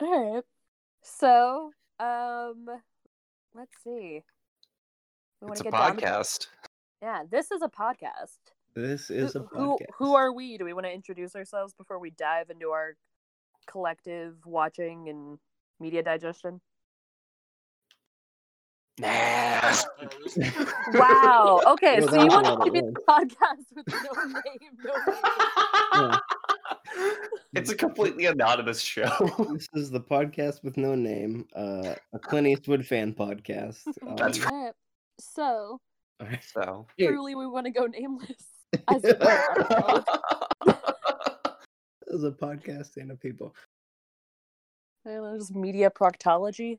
All right. So, um, let's see. We It's wanna a get down podcast. Yeah, this is a podcast. This is a who, who podcast. who are we? Do we want to introduce ourselves before we dive into our collective watching and media digestion? Nah. Wow. Okay, Well, so you want to it be was. a podcast with no name, no name. It's a completely anonymous show. This is the podcast with no name, uh, a Clint Eastwood fan podcast. Um, That's right. So, alright. So. Yeah. truly, we want to go nameless. As it were, I don't know. This is a podcast stand of people. There's media proctology.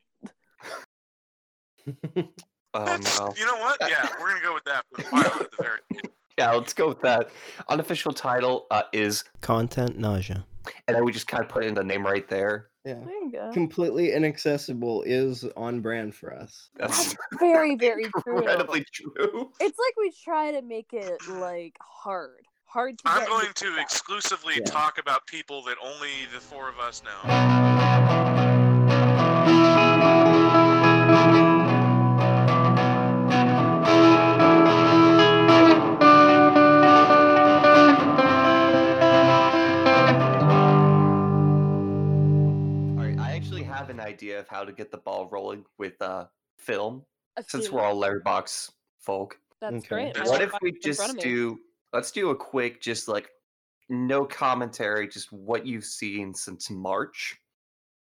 Um, well, You know what? Yeah, we're gonna go with that for the pilot at the very end. Yeah, let's go with that. Unofficial title uh, is, Content nausea. and then we just kind of put in the name right there. Yeah. There you go. Completely inaccessible is on brand for us. That's Very, very true. incredibly true. It's like we try to make it like hard, hard to. I'm get going to stuff. exclusively Yeah. talk about people that only the four of us know. An idea of how to get the ball rolling with uh, film, A since we're all Letterboxd folk. That's Okay. great. I What What if we in front of just do? Let's do a quick, just like no commentary, just what you've seen since March.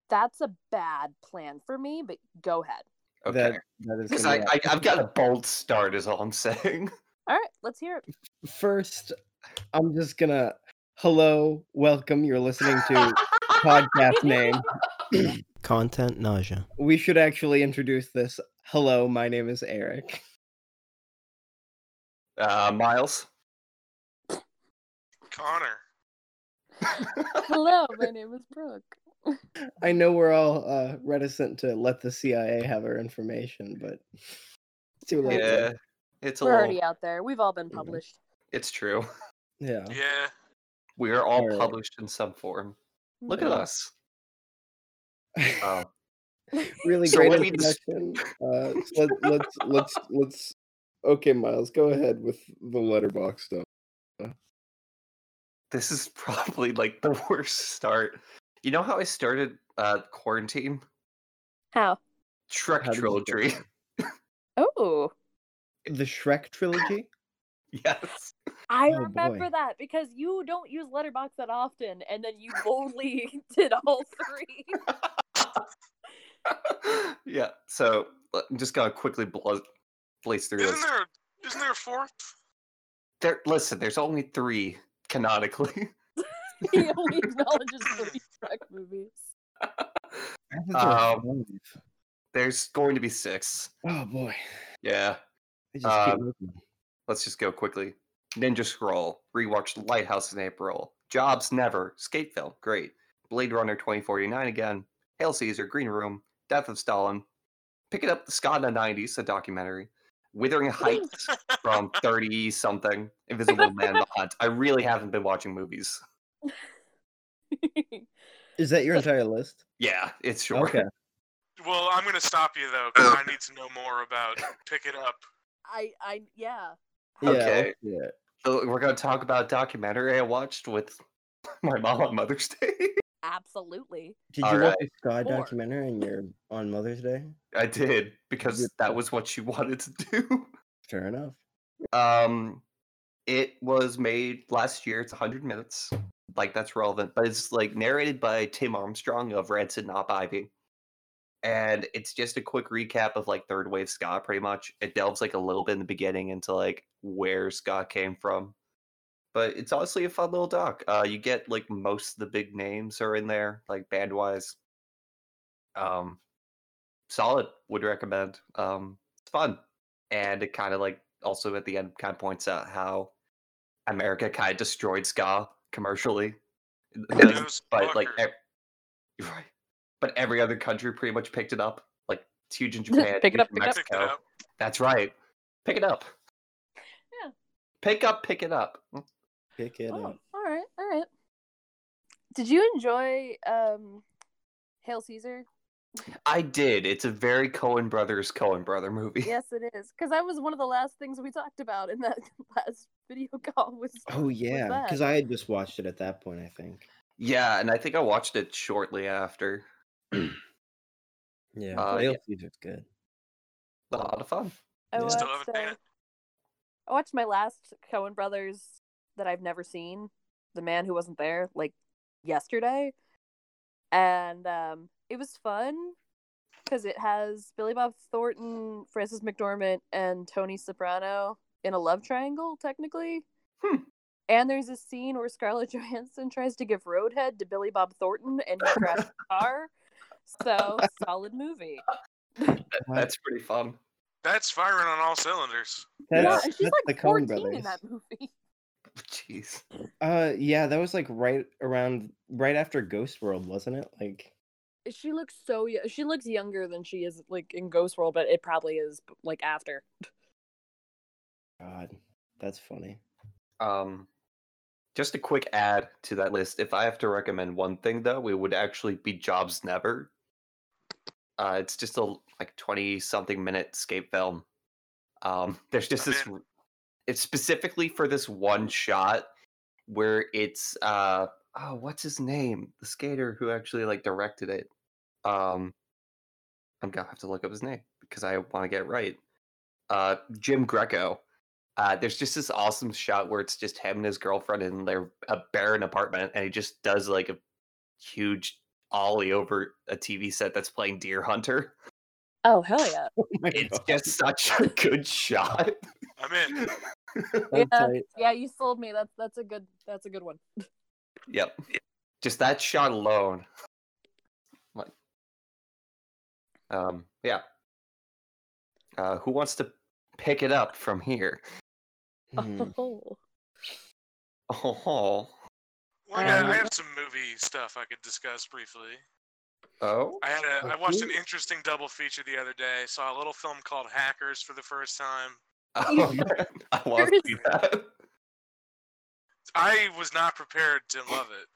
That's a bad plan for me, but go ahead. Okay. That, that is Because I, I, I've got a bold start, is all I'm saying. All right, let's hear it. First, I'm just gonna hello, welcome. You're listening to podcast name. Content nausea. We should actually introduce this. Hello, my name is Eric. Uh, Miles. Connor. Hello, my name is Brooke. I know we're all uh, reticent to let the CIA have our information, but it's too late. Yeah, it's We're little. already out there. We've all been Mhm. published. It's true. Yeah. Yeah. We are all Alright. published in some form. Look at us. Oh, really So great what we dis- introduction. Uh, let, let's let's let's. Okay, Miles, go ahead with the Letterboxd stuff. this is probably like the worst start. You know how I started uh, quarantine? How? Shrek How did you start trilogy. Oh, The Shrek trilogy. yes. I Oh, remember boy. that because you don't use Letterboxd that often, and then you boldly did all three. yeah. So I'm just gonna quickly bla- blaze through Isn't this. there isn't there a fourth? There, listen. There's only three canonically. he only acknowledges three Shrek movies. I thought there were Um. There's going to be six. Oh boy, Yeah. just keep Uh. Let's just go quickly. Ninja Scroll. Rewatched Lighthouse in April. Jobs Never. Skate Film. Great. Blade Runner 2049 again. Hail Caesar. Green Room. Death of Stalin. Picking up the Ska in the 90s, a documentary. Wuthering Heights from 30 something. Invisible Man the Hunt. I really haven't been watching movies. Is that your entire list? Yeah, it's short. Okay. Well, I'm gonna stop you though, because I need to know more about Pick It Up. I, I, yeah. Yeah, Okay. let's do it. So we're going to talk about a documentary I watched with my mom on Mother's Day. Absolutely. Did you All watch the Sky Four. documentary on your on Mother's Day? I did because Good. that was what she wanted to do. Fair enough. Um, it was made last year. It's 100 minutes. Like that's relevant, but it's like narrated by Tim Armstrong of Rancid Op Ivy, and it's just a quick recap of like third wave ska. Pretty much, it delves like a little bit in the beginning into like where ska came from. But it's honestly a fun little doc. Uh, you get like most of the big names are in there, like band wise. Um, solid. Would recommend. Um, it's fun, and it kind of like also at the end kind of points out how America kind of destroyed ska commercially, but like, fuckers. ev- right, but every other country pretty much picked it up. Like it's huge in Japan, Pick it up, pick it up. Pick It Mexico. Up. That's right. Pick it up. Yeah. Pick up, pick it up. Pick it Oh, up. all right, all right. Did you enjoy um Hail Caesar. I did. It's a very Coen Brothers Coen brother movie. Yes, it is. Because that was one of the last things we talked about in that last video call. Was Oh yeah, because I had just watched it at that point. I think. Yeah, and I think I watched it shortly after. Yeah, Uh, Hail yeah. Caesar's good. A lot of fun. I Yeah. watched, Still haven't seen uh. I watched my last Coen Brothers that I've never seen, The Man Who Wasn't There, like yesterday, and um, it was fun because it has Billy Bob Thornton, Frances McDormand, and Tony Soprano in a love triangle, technically. Hmm. And there's a scene where Scarlett Johansson tries to give Roadhead to Billy Bob Thornton, and he crashes the car. So solid movie. That's pretty fun. That's firing on all cylinders. yeah, That's, and she's like the Coen 14 brothers. in that movie. Jeez. Uh, yeah, that was like right around right after Ghost World, wasn't it? Like, She looks so young. She looks younger than she is like in Ghost World, but it probably is like after. God, that's funny. Um, just a quick add to that list. If I have to recommend one thing, though, it would actually be Jobs Never. Uh, it's just a like twenty something minute escape film. Um, there's just this. In. r- It's specifically for this one shot where it's uh oh what's his name the skater who actually like directed it. Um, I'm gonna have to look up his name because I want to get it right. Uh, Jim Greco. Uh, there's just this awesome shot where it's just him and his girlfriend in their a barren apartment, and he just does like a huge ollie over a TV set that's playing Deer Hunter. Oh hell yeah! Oh It's God, just such a good shot. I'm in. that's yeah, yeah, you sold me. That's that's a good that's a good one. yep, just that shot alone. Like, um, yeah. Uh, who wants to pick it up from here? Hmm. Oh, Oh, Well, I, got- I have some movie stuff I could discuss briefly. oh, I had a, I watched an interesting double feature the other day. Saw a little film called Hackers for the first time. Oh man, I want to see that. I was not prepared to love it.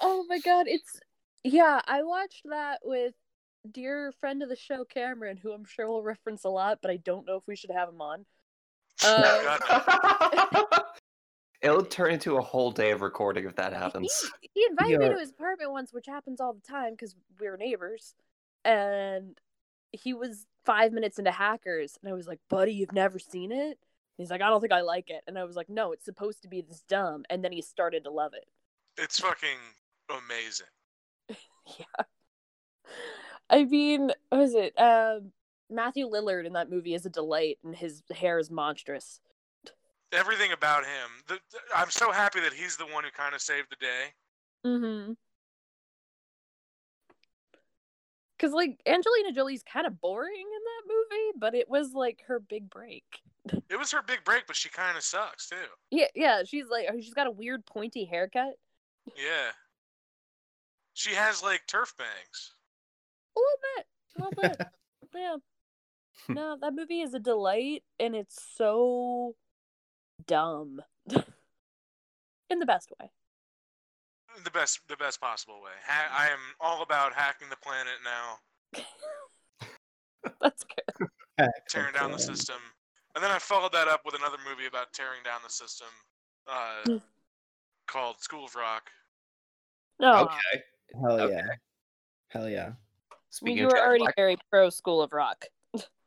oh my god! It's yeah. I watched that with dear friend of the show Cameron, who I'm sure will reference a lot, but I don't know if we should have him on. Uh, It'll turn into a whole day of recording if that happens. He, he invited me to his apartment once, which happens all the time because we're neighbors. And he was five minutes into Hackers, and I was like, "Buddy, you've never seen it?" He's like, "I don't think I like it," and I was like, "No, it's supposed to be this dumb." And then he started to love it. it's fucking amazing. Yeah. I mean, what is it? Um, Matthew Lillard in that movie is a delight, and his hair is monstrous. Everything about him. The, the- I'm so happy that he's the one who kind of saved the day. Mm-hmm. Cause like Angelina Jolie's kind of boring in that movie, but it was like her big break. It was her big break, but she kind of sucks too. Yeah, yeah. She's like oh, she's got a weird pointy haircut. Yeah. She has like turf bangs. A little bit, a little bit. yeah. Hmm. No, that movie is a delight, and it's so dumb, in the best way. The best, the best possible way. Ha- I am all about hacking the planet now, That's good. tearing down the system, and then I followed that up with another movie about tearing down the system, uh, Mm. called School of Rock. No, Okay. Hell Okay. yeah. Hell yeah. I Speaking you were already Black, very pro School of Rock.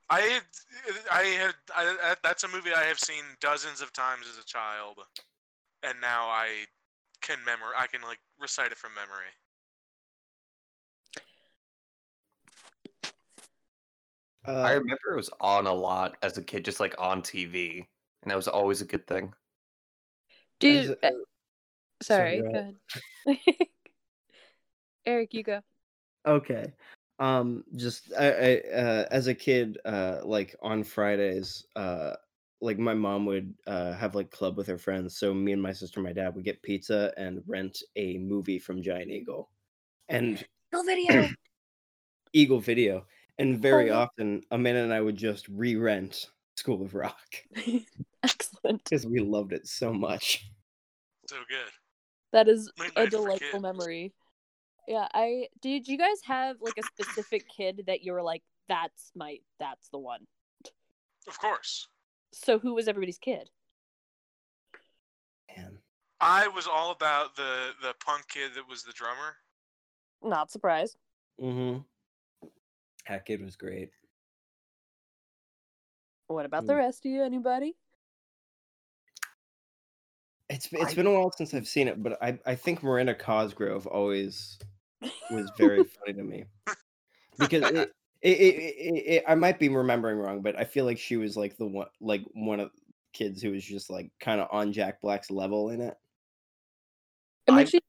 I I had, I, I- that's a movie I have seen dozens of times as a child, and now I can memor, I can like recite it from memory. I Uh, remember it was on a lot as a kid, just like on TV, and that was always a good thing. Dude, as- uh, sorry, sorry, go ahead. Eric, you go. Okay. Um, just I, I uh, as a kid, uh, like on Fridays, uh, like my mom would uh have like club with her friends. So me and my sister, and my dad would get pizza and rent a movie from Giant Eagle, and No video. Eagle Video. And very Oh. often, Amanda and I would just re-rent School of Rock Excellent. because we loved it so much. So good. That is Late a delightful memory. Yeah, I did. You guys have like a specific kid that you were like, "That's my, that's the one." Of course. So who was everybody's kid? Man. I was all about the the punk kid that was the drummer. Not surprised. Mm-hmm. That kid was great. What about the Hmm. rest of you? Anybody? It's it's I- been a while since I've seen it, but I I think Miranda Cosgrove always was very funny to me because it, it, it, it, it, I might be remembering wrong, but I feel like she was like the one like one of the kids who was just like kind of on Jack Black's level in it. I mean, I- she's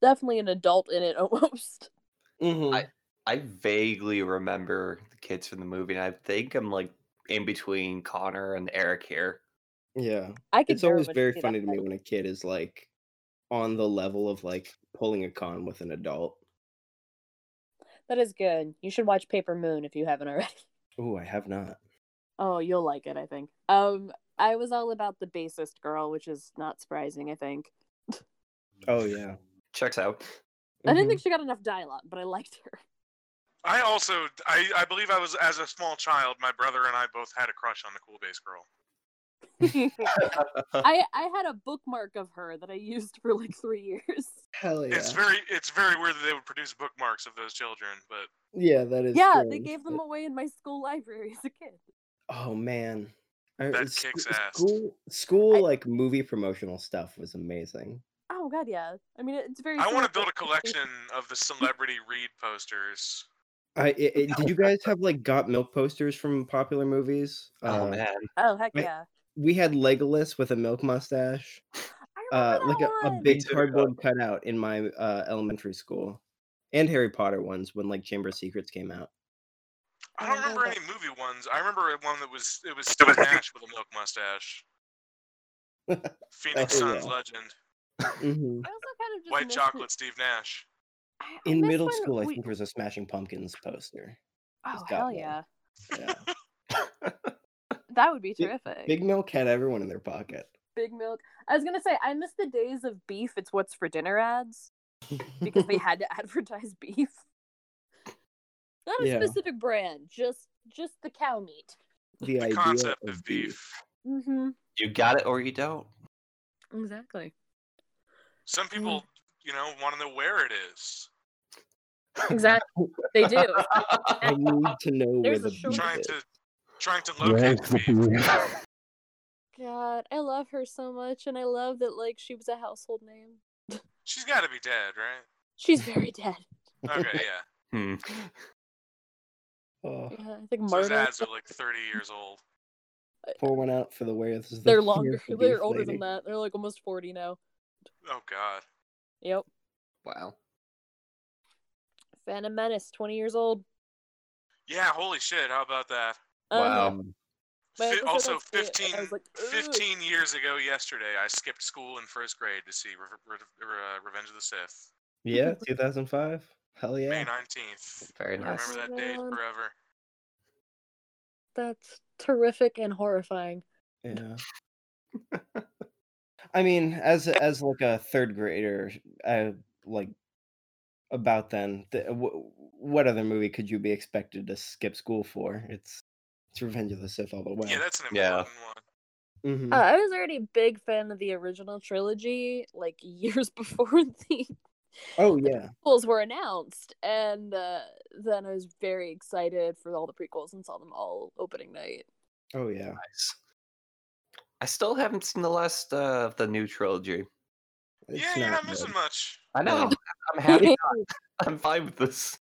definitely an adult in it almost. Mm-hmm. I- I vaguely remember the kids from the movie, and I think I'm like in between Connor and Eric here. yeah, I could it's always very funny to me when a kid is like on the level of like pulling a con with an adult. That is good. You should watch Paper Moon if you haven't already. Oh, I have not. Oh, you'll like it, I think. Um, I was all about the bassist girl, which is not surprising. I think Oh yeah. Checks out. I didn't think she got enough dialogue, but I liked her. I also I, I believe I was as a small child, my brother and I both had a crush on the cool bass girl. I I had a bookmark of her that I used for like three years. Hell yeah. It's very it's very weird that they would produce bookmarks of those children, but yeah, that is. yeah, they strange, gave them but- away in my school library as a kid. Oh man. That sc- kicks ass. School, school I- like movie promotional stuff was amazing. Oh god, yeah. I mean, it's very. I want to build a collection of the celebrity read posters. I it, it- did you guys have like got milk posters from popular movies? Oh Uh, man, Oh heck I- yeah! We had Legolas with a milk mustache, I uh, remember like that a, a big cardboard cutout in my uh, elementary school, and Harry Potter ones when like Chamber of Secrets came out. I I don't remember remember any movie ones. I remember one that was it was Steve Nash with a milk mustache. Phoenix Oh, Suns yeah. legend. Mhm. I also kind of just White miss chocolate Steve Nash. I- I In middle when school, I think there was a Smashing Pumpkins poster. Oh hell one. yeah! Yeah. That would be terrific. Big Milk had everyone in their pocket. Big milk. I was gonna say I miss the days of beef. It's what's for dinner ads because they had to advertise beef. Not a Yeah. specific brand, just just the cow meat. the The idea concept of of beef. Mm-hmm. you got it or you don't. Exactly. Some Mm. people, you know, want to know where it is. Exactly. They do. I need to know where There's a the beef Trying is. to trying to locate the beef. God, I love her so much, and I love that like she was a household name. She's got to be dead, right? She's very dead. Okay, yeah. Hmm. Oh, Yeah, I think Those Marta. ads are like 30 years old. pour one out for the wares. the They're longer. They're older lady. than that. They're like almost forty now. Oh God. Yep. Wow. Phantom Menace, twenty years old. Yeah, holy shit. How about that? Uh-huh. Wow. Um, My Fi- uncle said also, that's it, 15, and I was like, 15 years ago yesterday, I skipped school in first grade to see Re- Re- uh, Revenge of the Sith. yeah, 2005. Hell yeah. May yeah. 19th. Very I nice. remember that date forever. That's terrific and horrifying. Yeah. I mean, as as like a third grader, I like about then. The, w- what other movie could you be expected to skip school for? It's it's Revenge of the Sith all the way. Yeah, that's an Yeah. important one. Mhm. Uh, I was already a big fan of the original trilogy, like years before the oh yeah. the prequels were announced, and uh, then I was very excited for all the prequels and saw them all opening night. Oh yeah. Nice. I still haven't seen the last uh, of the new trilogy. It's yeah, you're not good. missing much. I know. I'm happy. I'm fine with this.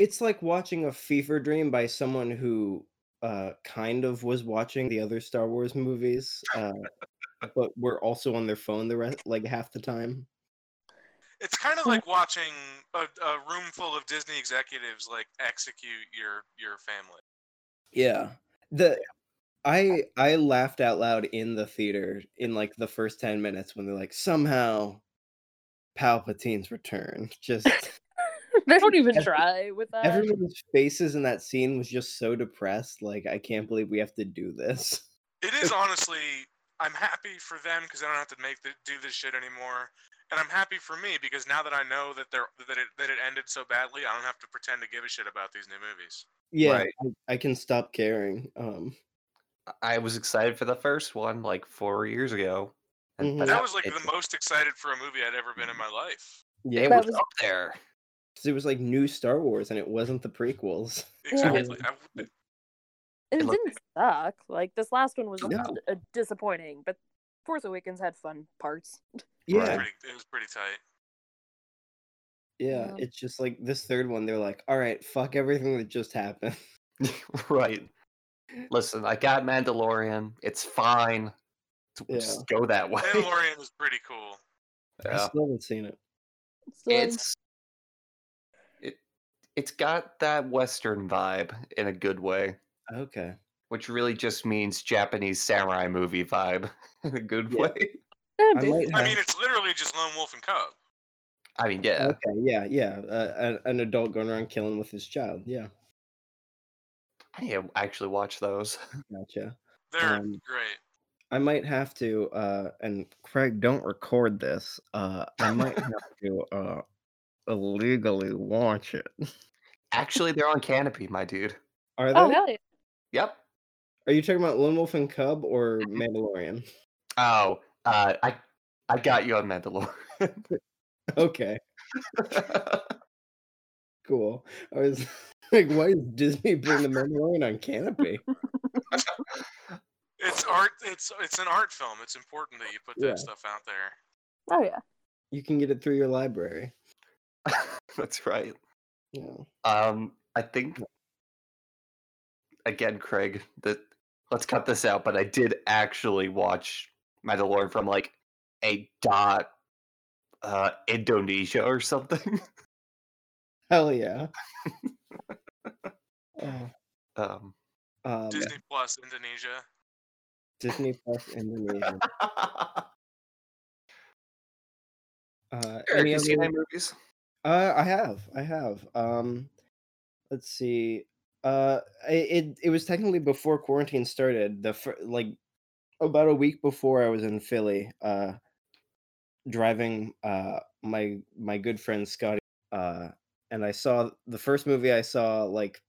It's like watching a fever dream by someone who uh kind of was watching the other Star Wars movies, uh, but were also on their phone the rest like half the time. It's kind of like watching a, a room full of Disney executives like execute your your family. Yeah. The I I laughed out loud in the theater in like the first 10 minutes when they're like somehow Palpatine's return. Just they don't even Every- try with that. everyone's faces in that scene was just so depressed like I can't believe we have to do this. It is honestly, I'm happy for them because I don't have to make the, do this shit anymore. and I'm happy for me because now that I know that they're that it that it ended so badly, I don't have to pretend to give a shit about these new movies. Yeah, Right. I, I can stop caring. Um, I was excited for the first one like four years ago. Mhm. but That was like it, the most excited for a movie I'd ever been in my life. yeah, it was, was- up there. 'Cause it was like new Star Wars, and it wasn't the prequels. Exactly. I, And It it didn't suck. Like this last one was No. uh, disappointing, but Force Awakens had fun parts. it, was Yeah, pretty, it was pretty tight. yeah. Yeah. It's just like this third one. They're like, all right, fuck everything that just happened. right. Listen, I got Mandalorian. It's fine. to Yeah. Just go that way. Mandalorian was pretty cool. I Yeah. still haven't seen it. So, It's it it's got that Western vibe in a good way, Okay. which really just means Japanese samurai movie vibe in a good Yeah. way. I dude, I mean, it's literally just Lone Wolf and Cub. I mean, yeah. Okay, yeah, yeah. Uh, an, an adult going around killing with his child. Yeah, I need to actually watch those. gotcha. They're Um, great. I might have to, uh, and Craig, don't record this. Uh, I might have to uh, illegally watch it. Actually, they're on Kanopy, my dude. Are they? oh hell yeah! Yep. Are you talking about Lone Wolf and Cub or Mandalorian? Oh, uh, I I got you on Mandalorian. Okay, cool. I was like, why does Disney bring the Mandalorian on Kanopy? It's art. It's it's an art film. It's important that you put that Yeah. stuff out there. Oh yeah. You can get it through your library. That's right. Yeah. Um, I think again, Craig. That let's cut this out. But I did actually watch Mandalorian from like a dot uh Indonesia or something. Hell yeah. oh, um, um, Disney Plus Indonesia. Disney Plus Indonesia. Uh, Eric, any you seen other- any movies? Uh, I have, I have. Um, let's see. Uh, it it was technically before quarantine started. The fir- like about a week before I was in Philly. Uh, driving uh my my good friend Scotty. Uh, and I saw the first movie I saw like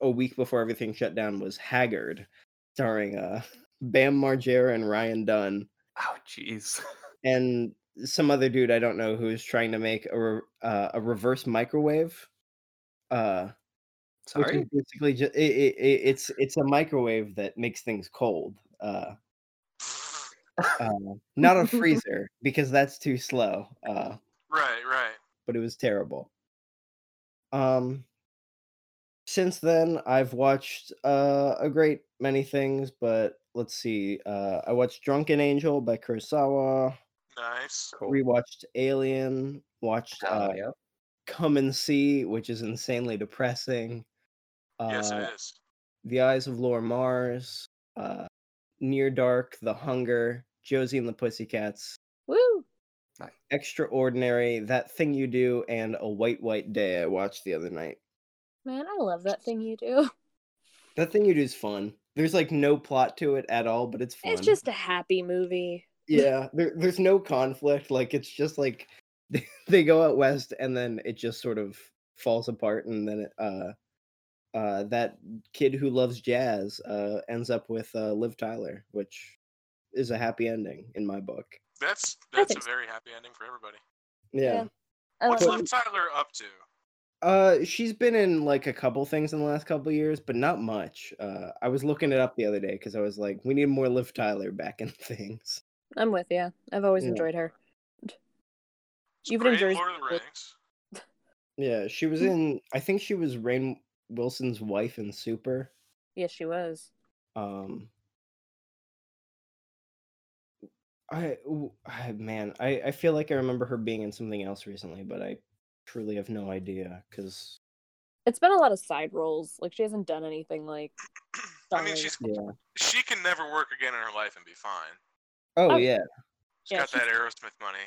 a week before everything shut down was Haggard, starring uh Bam Margera and Ryan Dunn Oh, jeez. and some other dude I don't know who is trying to make a re- uh, a reverse microwave. Uh, Sorry. basically just it, it, it, it's it's a microwave that makes things cold. Uh, uh, not a freezer because that's too slow. Uh, Right, right. but it was terrible. Um, since then, I've watched uh, a great many things, but let's see. Uh, I watched Drunken Angel by Kurosawa. Nice. Cool. Rewatched Alien. Watched Oh, uh, yeah. Come and See, which is insanely depressing. Uh, yes, it is. The Eyes of Laura Mars. Uh, Near Dark, The Hunger, Josie and the Pussycats, Woo! Extraordinary, That Thing You Do, and A White White Day I watched the other night. Man, I love that thing you do. That Thing You Do is fun. There's like no plot to it at all, but it's fun. It's just a happy movie. Yeah, there, there's no conflict. Like it's just like they, they go out west and then it just sort of falls apart and then it, uh uh that kid who loves jazz uh ends up with uh Liv Tyler, which is a happy ending in my book. That's that's a very happy ending for everybody. Yeah. Yeah. What's love Liv Tyler up to? Uh she's been in like a couple things in the last couple years, but not much. Uh I was looking it up the other day because I was like, we need more Liv Tyler back in things. I'm with you. I've always Yeah. enjoyed her. It's Even in Jersey- Lord of the Rings. Yeah, she was in I think she was Rainn Wilson's wife in Super. Yes, she was. Um I, I man, I, I feel like I remember her being in something else recently, but I truly have no idea because It's been a lot of side roles. Like she hasn't done anything like. I mean, she's yeah. she can never work again in her life and be fine. Oh Oh, yeah, She's Yeah, got that Aerosmith money.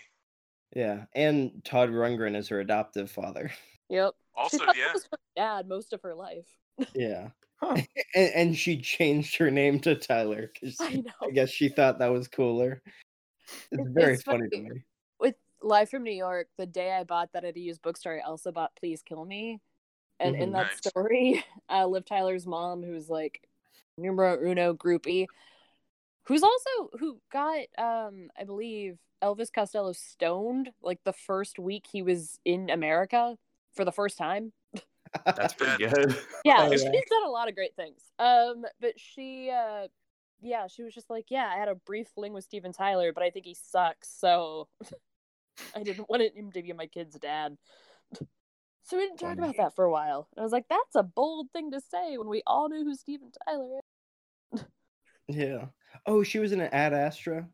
yeah, and Todd Rundgren is her adoptive father. Yep. Also, she thought yeah, was her dad most of her life. Yeah, Huh. and, and she changed her name to Tyler because I know. I guess she thought that was cooler. It's It- very it's funny to funny. me. With Live from New York, the day I bought that at a used bookstore, I also bought Please Kill Me. And in Mhm. that Nice. story, uh, Liv Tyler's mom, who's like numero uno groupie, who's also who got um I believe Elvis Costello stoned like the first week he was in America for the first time. That's pretty good. Yeah, Oh, she's yeah. done a lot of great things. Um, but she, uh, yeah, she was just like, yeah, I had a brief fling with Steven Tyler, but I think he sucks, so I didn't want him to be my kid's dad. So we didn't talk about that for a while. And I was like, that's a bold thing to say when we all knew who Steven Tyler is. yeah. Oh, she was in an Ad Astra.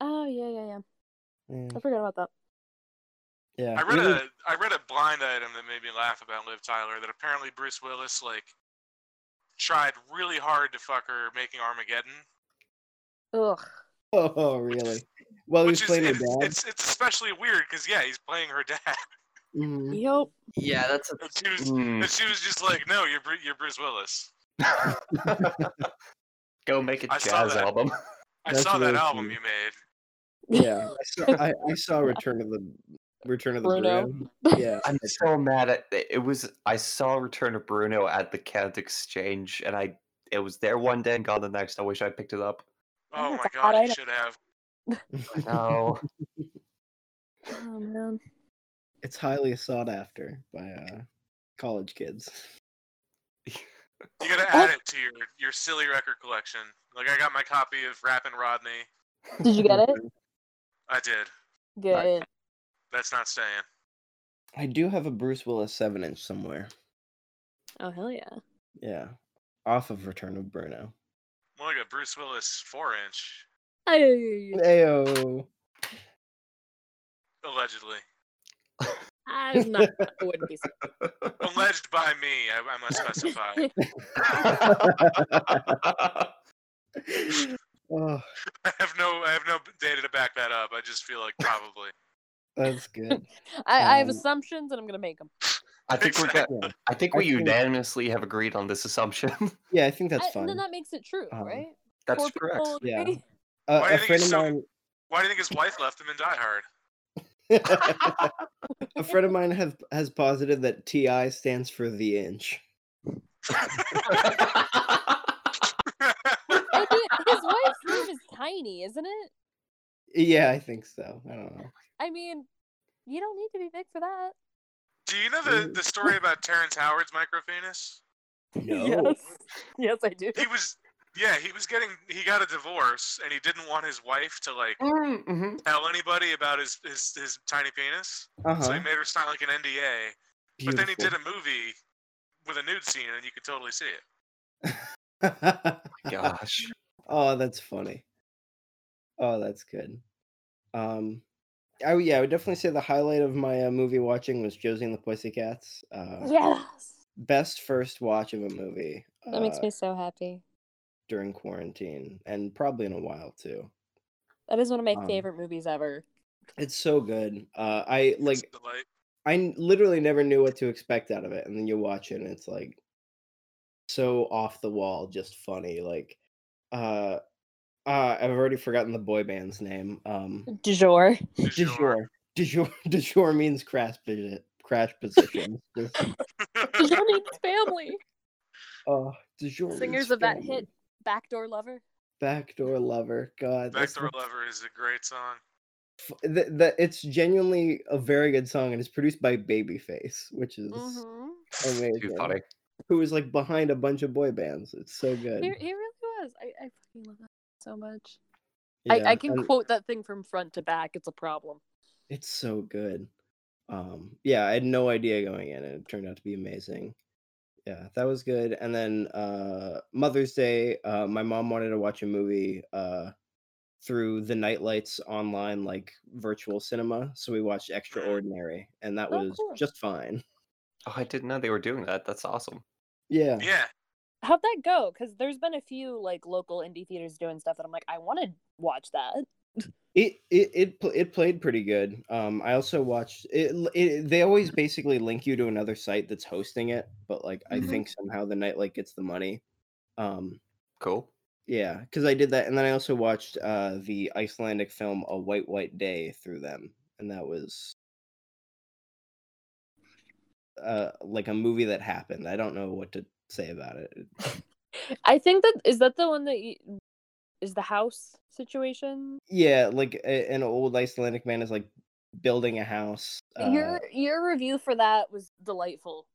Oh yeah, yeah, yeah. Yeah. I forgot about that. yeah. I read even- a I read a blind item that made me laugh about Liv Tyler that apparently Bruce Willis like tried really hard to fuck her making Armageddon, Ugh. Oh, really? Well, he was which is playing her dad. it's it's especially weird because yeah, he's playing her dad. Mhm. Yep. yeah, that's a. And she was Mm. and she was just like, no, you're you're Bruce Willis. Go make a I saw jazz that. album. I That's saw that really album funny. you made. Yeah, I saw, I, I saw Return of the Return of the Bruno. Bruno. Yeah, I'm so mad at it. Was I saw Return of Bruno at the Kent Exchange, and I it was there one day and gone the next. I wish I picked it up. Oh it's my a hot god, you item. should have. No, Oh man. it's highly sought after by uh, college kids. You gotta oh. add it to your your silly record collection. Like I got my copy of Rappin' Rodney. Did you get it? I did. Good. That's not staying. I do have a Bruce Willis seven inch somewhere. Oh hell yeah. Yeah, off of Return of Bruno. More like a Bruce Willis four inch, Hey, Ayo. allegedly. I'm not. I wouldn't be. surprised. Alleged by me, I, I must specify. oh, I have no I have no data to back that up. I just feel like probably. that's good. I, I have Um, assumptions and I'm gonna make them. I think we're Exactly. gonna, I think I we think- unanimously have agreed on this assumption. Yeah, I think that's I, fine. then that makes it true, Um, right? That's Four correct. people Yeah. Uh, Why do a you think friend he's of so- mine. Why do you think his wife left him in Die Hard? A friend of mine has has posited that TI stands for the inch. His wife's name is Tiny, isn't it? Yeah, I think so. I don't know. I mean, you don't need to be big for that. Do you know the, the story about Terrence Howard's micropenis? No. Yes. Yes, I do. He was yeah, he was getting he got a divorce and he didn't want his wife to like mm-hmm. tell anybody about his his, his tiny penis. Uh So he made her sign like an NDA. But then he did a movie with a nude scene and you could totally see it. Gosh. oh, that's funny. Oh, that's good. Um, I, yeah, I would definitely say the highlight of my uh, movie watching was Josie and the Pussycats. Uh, Yes. Best first watch of a movie. That makes uh, me so happy. During quarantine, and probably in a while too. That is one of my um, favorite movies ever. It's so good. Uh, I like. It's a delight. I n- literally never knew what to expect out of it, and then you watch it, and it's like so off the wall, just funny. Like, uh, uh I've already forgotten the boy band's name. Um, Du jour. Du jour. jour. De jour. De jour means crash position. Crash position. Just, Du jour means family. oh, de jour. Singers means of that hit Backdoor Lover. Backdoor lover. God, that's Backdoor Lover is a great song. f- the, the, it's genuinely a very good song, and it's produced by Babyface, which is Mm-hmm. amazing. Too funny. Who was like behind a bunch of boy bands. It's so good. He, he really was. I, I fucking love that so much. I, Yeah, I can and- quote that thing from front to back. It's a problem. It's so good. Um, yeah, I had no idea going in, and it turned out to be amazing. Yeah, that was good. And then uh, Mother's Day, uh, my mom wanted to watch a movie uh, through the Nightlights online, like virtual cinema. So we watched Extraordinary, and that Oh, was cool. just fine. Oh, I didn't know they were doing that. That's awesome. Yeah, Yeah. How'd that go? Because there's been a few like local indie theaters doing stuff that I'm like, I want to watch that. It it it, it played pretty good. Um, I also watched it, it. They always basically link you to another site that's hosting it, but like I Mhm. think somehow the Nightlight gets the money. Um, Cool. Yeah, because I did that, and then I also watched uh, the Icelandic film "A White White Day" through them, and that was uh like a movie that happened. I don't know what to say about it. I think that is that the one that you, is the house situation. Yeah, like a, an old Icelandic man is like building a house. Uh, your your review for that was delightful.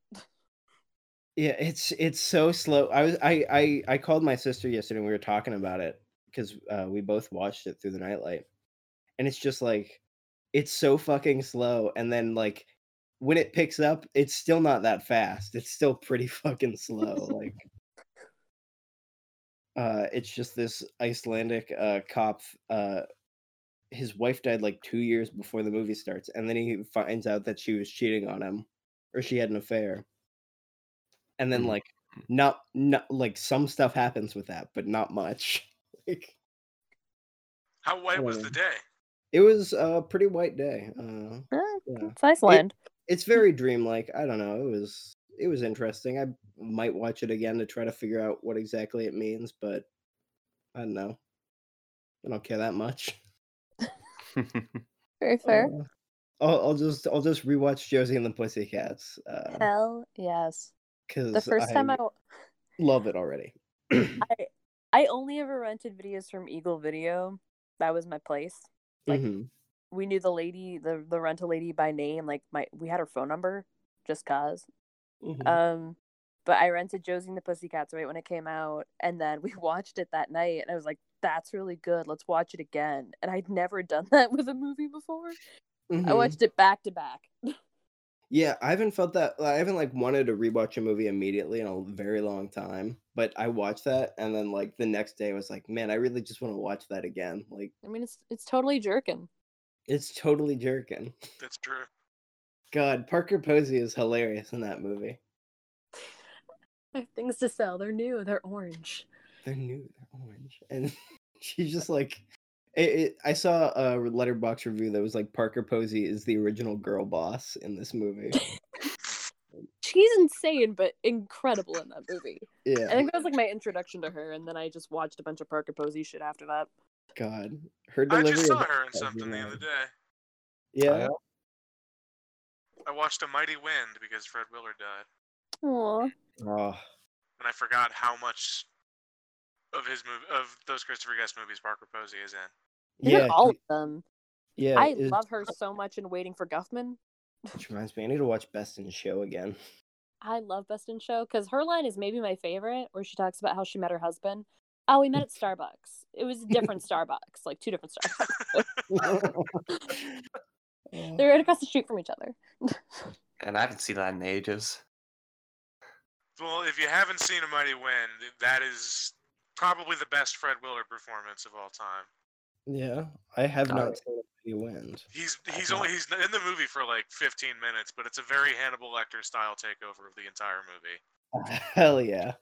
yeah, it's it's so slow. I was I I I called my sister yesterday and we were talking about it because uh, we both watched it through the nightlight, and it's just like it's so fucking slow. And then like when it picks up, it's still not that fast. It's still pretty fucking slow. like uh it's just this Icelandic uh cop uh his wife died like 2 years before the movie starts and then he finds out that she was cheating on him or she had an affair. And then Mm. like not not like some stuff happens with that, but not much. like How white was the day? it was a pretty white day. Uh Eh, yeah. It's Iceland. it's very dreamlike. I don't know. It was it was interesting. I might watch it again to try to figure out what exactly it means, but I don't know. I don't care that much. Very fair. Uh, I'll, I'll just I'll just rewatch Josie and the Pussycats uh, Hell yes. because The first time I love it already. I I only ever rented videos from Eagle Video. That was my place. Like Mhm. we knew the lady, the the rental lady by name. Like my we had her phone number just cause. Mhm. Um, but I rented Josie and the Pussycats right when it came out, and then we watched it that night, and I was like, "That's really good. Let's watch it again." And I'd never done that with a movie before. I Mhm. watched it back to back. Yeah, I haven't felt that. I haven't like wanted to rewatch a movie immediately in a very long time. But I watched that, and then like the next day, I was like, man, I really just want to watch that again. Like I mean, it's it's totally jerking. it's totally jerking. That's true. God, Parker Posey is hilarious in that movie. I have things to sell. They're new. They're orange. They're new, they're orange, and she's just like. It, it, I saw a Letterboxd review that was like Parker Posey is the original girl boss in this movie. She's insane, but incredible in that movie. Yeah, I think that was like my introduction to her, and then I just watched a bunch of Parker Posey shit after that. God, her delivery. I delivery. just saw her in that something the other day. Yeah, I watched A Mighty Wind because Fred Willard died, Aww. oh, and I forgot how much of his movie of those Christopher Guest movies Parker Posey is in. yeah, all of them. yeah. I it's- love her so much in Waiting for Guffman. Which reminds me, I need to watch Best in Show again. I love Best in Show because her line is maybe my favorite, where she talks about how she met her husband. Oh, we met at Starbucks. It was a different Starbucks, like two different Starbucks. Mm. They're right across the street from each other. and I haven't seen that in ages. Well, if you haven't seen A Mighty Wind, that is probably the best Fred Willard performance of all time. yeah, I have not seen You Wind. He's he's only he's in the movie for like 15 minutes, but it's a very Hannibal Lecter style takeover of the entire movie. Hell yeah,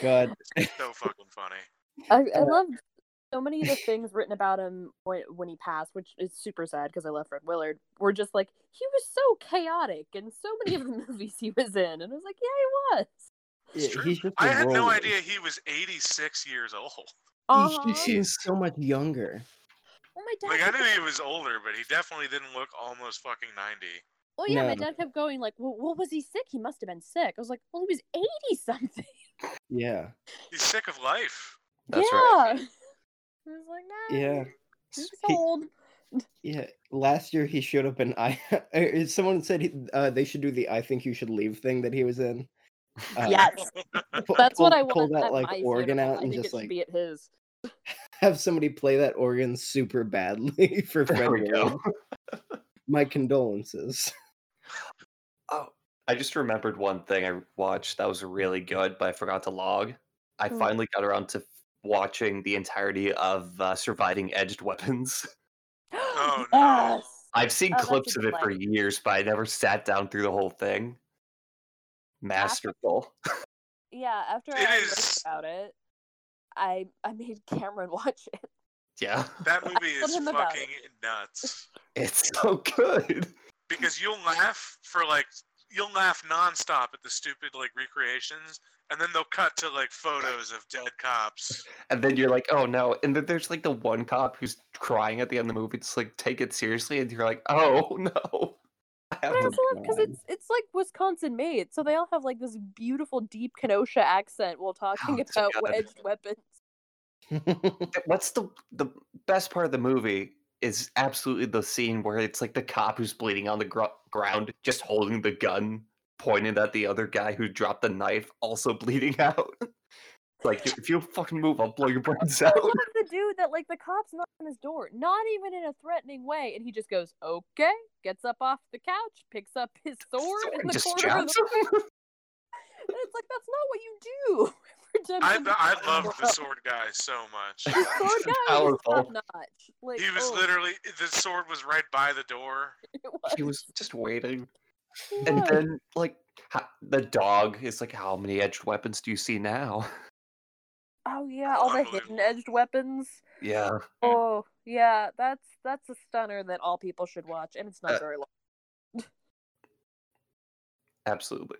God. It's so fucking funny. I, I love so many of the things written about him when, when he passed, which is super sad because I love Fred Willard. Were just like he was so chaotic in so many of the movies he was in, and I was like, yeah, he was. It's Yeah, true. he's just. I a had no whirlwind. idea he was 86 years old. He, Uh-huh. he seems so much younger. Oh, my dad. Like I knew he was older, but he definitely didn't look almost fucking 90. Oh yeah, my dad kept going like, well, what was he sick? He must have been sick. I was like, well, he was eighty something. Yeah, He's sick of life. That's yeah. right. I was like, nah. yeah, He was He- old. yeah. Last year he showed up in I. uh, Someone said he, uh, they should do the "I think you should leave" thing that he was in. Uh, yes, pu- that's what pull- I Pull want that like my organ funeral. out I and think just it like be at his. have somebody play that organ super badly for Fred There we Willard. go. My condolences. Oh, I just remembered one thing I watched that was really good, but I forgot to log. I finally got around to watching the entirety of uh, Surviving Edged Weapons. Oh, no. yes. I've seen Oh, clips of it for years, but I never sat down through the whole thing. Masterful. Yeah, after It I learned is- about it, I I made Cameron watch it. Yeah, That movie is him about fucking nuts. it's so good. Because you'll laugh for like you'll laugh nonstop at the stupid like recreations, and then they'll cut to like photos of dead cops. And then you're like, oh no. And then there's like the one cop who's crying at the end of the movie. It's like, take it seriously. And you're like, oh no. I have But I to- also love because it's it's like Wisconsin made, so they all have like this beautiful deep Kenosha accent while talking Oh, about good. edged weapons. What's the the best part of the movie is absolutely the scene where it's like the cop who's bleeding on the gr- ground, just holding the gun, pointed at the other guy who dropped the knife, also bleeding out. like, if you fucking move, I'll blow your brains out. the dude that like the cops knock on his door, not even in a threatening way, and he just goes, "Okay," gets up off the couch, picks up his sword in the corner of the it's like that's not what you do. For I Dungeons I and loved the sword guy so much. The sword guy was Powerful. top notch. Like He was oh, literally the sword was right by the door. was. he was just waiting. He And then, like, ha- the dog is like, how many edged weapons do you see now? oh yeah, all the hidden edged weapons. Yeah. Oh yeah, that's that's a stunner that all people should watch, and it's not Uh, very long. Absolutely.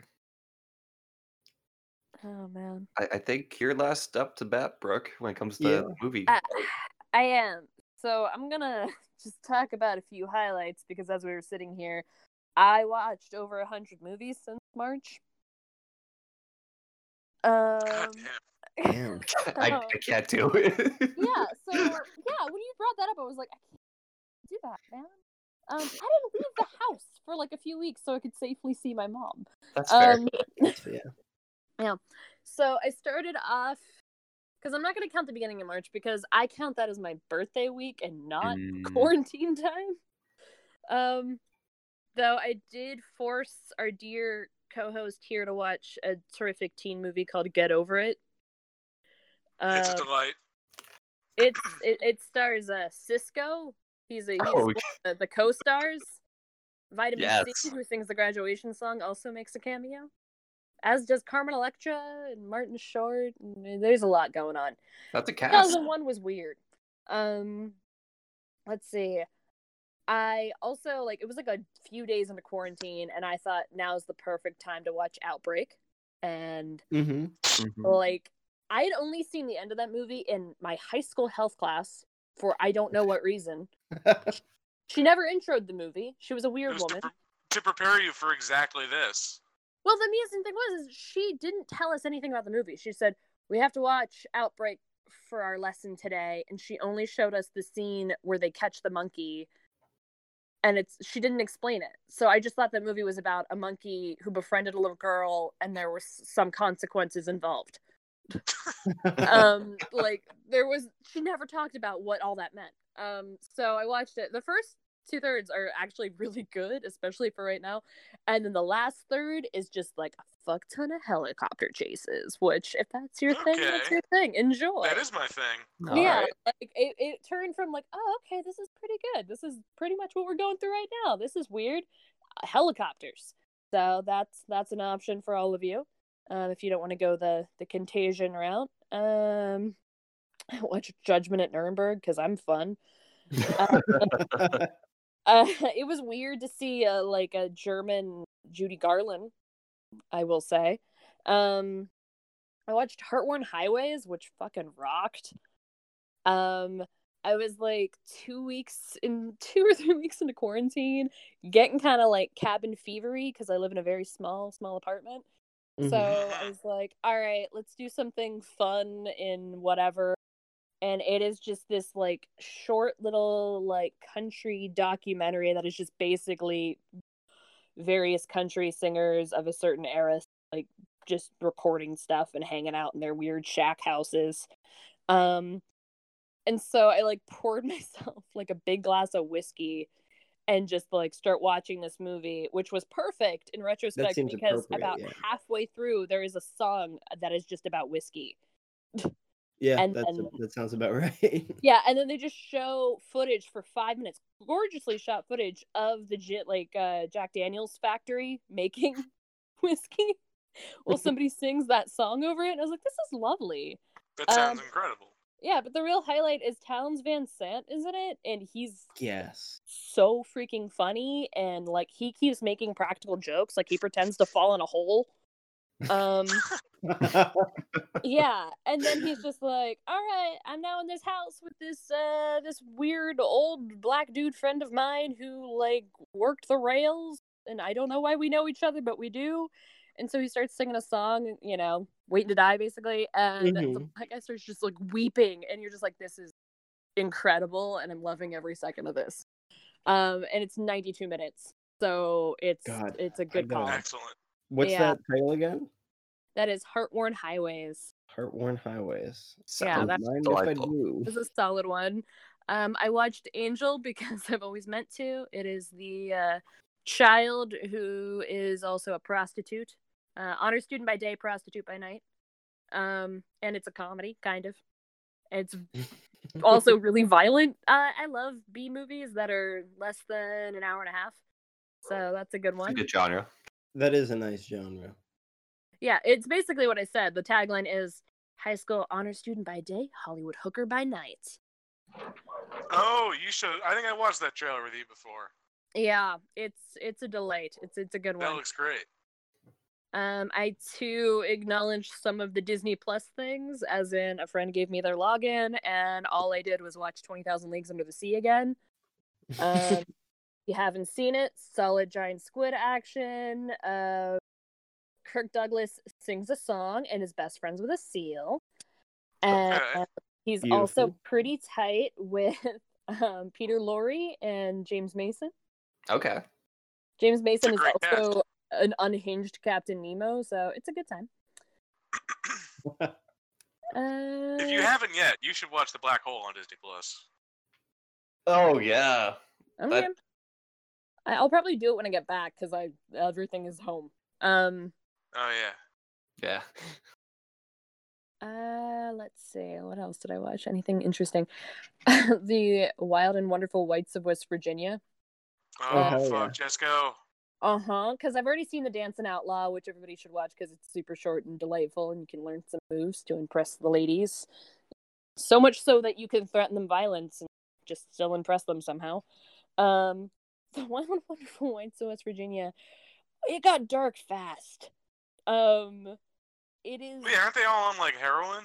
Oh man, I, I think you're last up to bat, Brooke, when it comes to Yeah. the movie. I, I am. So I'm gonna just talk about a few highlights because as we were sitting here, I watched over a hundred movies since March. Um, damn. Damn. I. I can't do it. yeah, so yeah, when you brought that up, I was like, I can't do that, man. Um, I didn't leave the house for like a few weeks so I could safely see my mom. That's fair. Um, So, yeah. So I started off because I'm not going to count the beginning of March because I count that as my birthday week and not Mm, quarantine time. Um, though I did force our dear co-host here to watch a terrific teen movie called Get Over It. It's a Uh, delight. it's it, it stars uh Sisqó. He's a he's Oh, one of the, the co-stars. Vitamin Yes. C, who sings the graduation song, also makes a cameo. As does Carmen Electra and Martin Short. there's a lot going on. that's a cast. 2001 was weird. Um, let's see. I also like it was like a few days into quarantine, and I thought now's the perfect time to watch Outbreak. And Mm-hmm. Mhm. like I had only seen the end of that movie in my high school health class for I don't know what reason. She never introed the movie. She was a weird was to, woman. pre- to prepare you for exactly this. Well, the amazing thing was is she didn't tell us anything about the movie. She said we have to watch Outbreak for our lesson today, and she only showed us the scene where they catch the monkey, and it's she didn't explain it. So I just thought that movie was about a monkey who befriended a little girl, and there were some consequences involved. um like there was she never talked about what all that meant um so i watched it the first two thirds are actually really good especially for right now. And then the last third is just like a fuck ton of helicopter chases which if that's your thing that's your thing. Enjoy. That is my thing. yeah Alright. like it, it turned from like oh okay this is pretty good. This is pretty much what we're going through right now. This is weird. Uh, helicopters. So that's that's an option for all of you um, if you don't want to go the the contagion route. Um watch judgment at nuremberg because i'm fun uh, it was weird to see uh, like a german judy garland i will say um i watched heartworn highways which fucking rocked um i was like two weeks in two or three weeks into quarantine getting kind of like cabin fevery because i live in a very small small apartment Mhm. so I was like, all right, let's do something fun in whatever. And it is just this like short little like country documentary that is just basically various country singers of a certain era like just recording stuff and hanging out in their weird shack houses. Um and so I like poured myself like a big glass of whiskey and just like start watching this movie, which was perfect in retrospect because about yeah. halfway through there is a song that is just about whiskey. yeah, and that's then- that sounds about right. Yeah, and then they just show footage for five minutes, gorgeously shot footage of the j- like uh, Jack Daniels factory making whiskey. While somebody sings that song over it, and I was like, "This is lovely." That sounds Um, incredible. Yeah, but the real highlight is Townes Van Zandt, isn't it? And he's Yes. so freaking funny and like he keeps making practical jokes like he pretends to fall in a hole um yeah and then he's just like all right i'm now in this house with this uh this weird old black dude friend of mine who like worked the rails and i don't know why we know each other but we do and so he starts singing a song you know waiting to die basically and the Mhm. black guy starts just like weeping and you're just like this is incredible and i'm loving every second of this um and it's 92 minutes so it's God, it's a good call Excellent. What's Yeah. that title again? that is heartworn highways Heartworn Highways. Yeah, that's Mind if I do? This is a solid one. Um, I watched Angel because I've always meant to. It is the uh, child who is also a prostitute, uh, honor student by day, prostitute by night. Um, and it's a comedy, kind of. It's also really violent. Uh, I love B movies that are less than an hour and a half, so that's a good It's a one. good genre. That is a nice genre. Yeah, it's basically what I said. The tagline is high school honor student by day, Hollywood hooker by night. Oh, you should. I think I watched that trailer with you before. Yeah, it's it's a delight. It's it's a good That one. That looks great. Um, I too acknowledge some of the Disney Plus things, as in a friend gave me their login, and all I did was watch Twenty Thousand Leagues Under the Sea again. Um, if you haven't seen it, solid giant squid action. Uh, Kirk Douglas sings a song and is best friends with a seal, and Okay. he's also pretty tight with um, Peter Lorre and James Mason. Okay. James Mason is great cast. also an unhinged Captain Nemo, so it's a good time. Uh, If you haven't yet, you should watch The Black Hole on Disney Plus. Oh yeah. okay. that- I- I'll probably do it when I get back because I everything is home. Um. Oh yeah. Yeah. Uh. Let's see. What else did I watch? Anything interesting? the Wild and Wonderful Whites of West Virginia. Oh, hell fuck, just go. Uh huh. Because I've already seen the Dancing Outlaw, which everybody should watch because it's super short and delightful, and you can learn some moves to impress the ladies. So much so that you can threaten them violence and just still impress them somehow. Um, the Wild Wonderful Whites of West Virginia. It got dark fast. Um, it is. Wait, aren't they all on like heroin?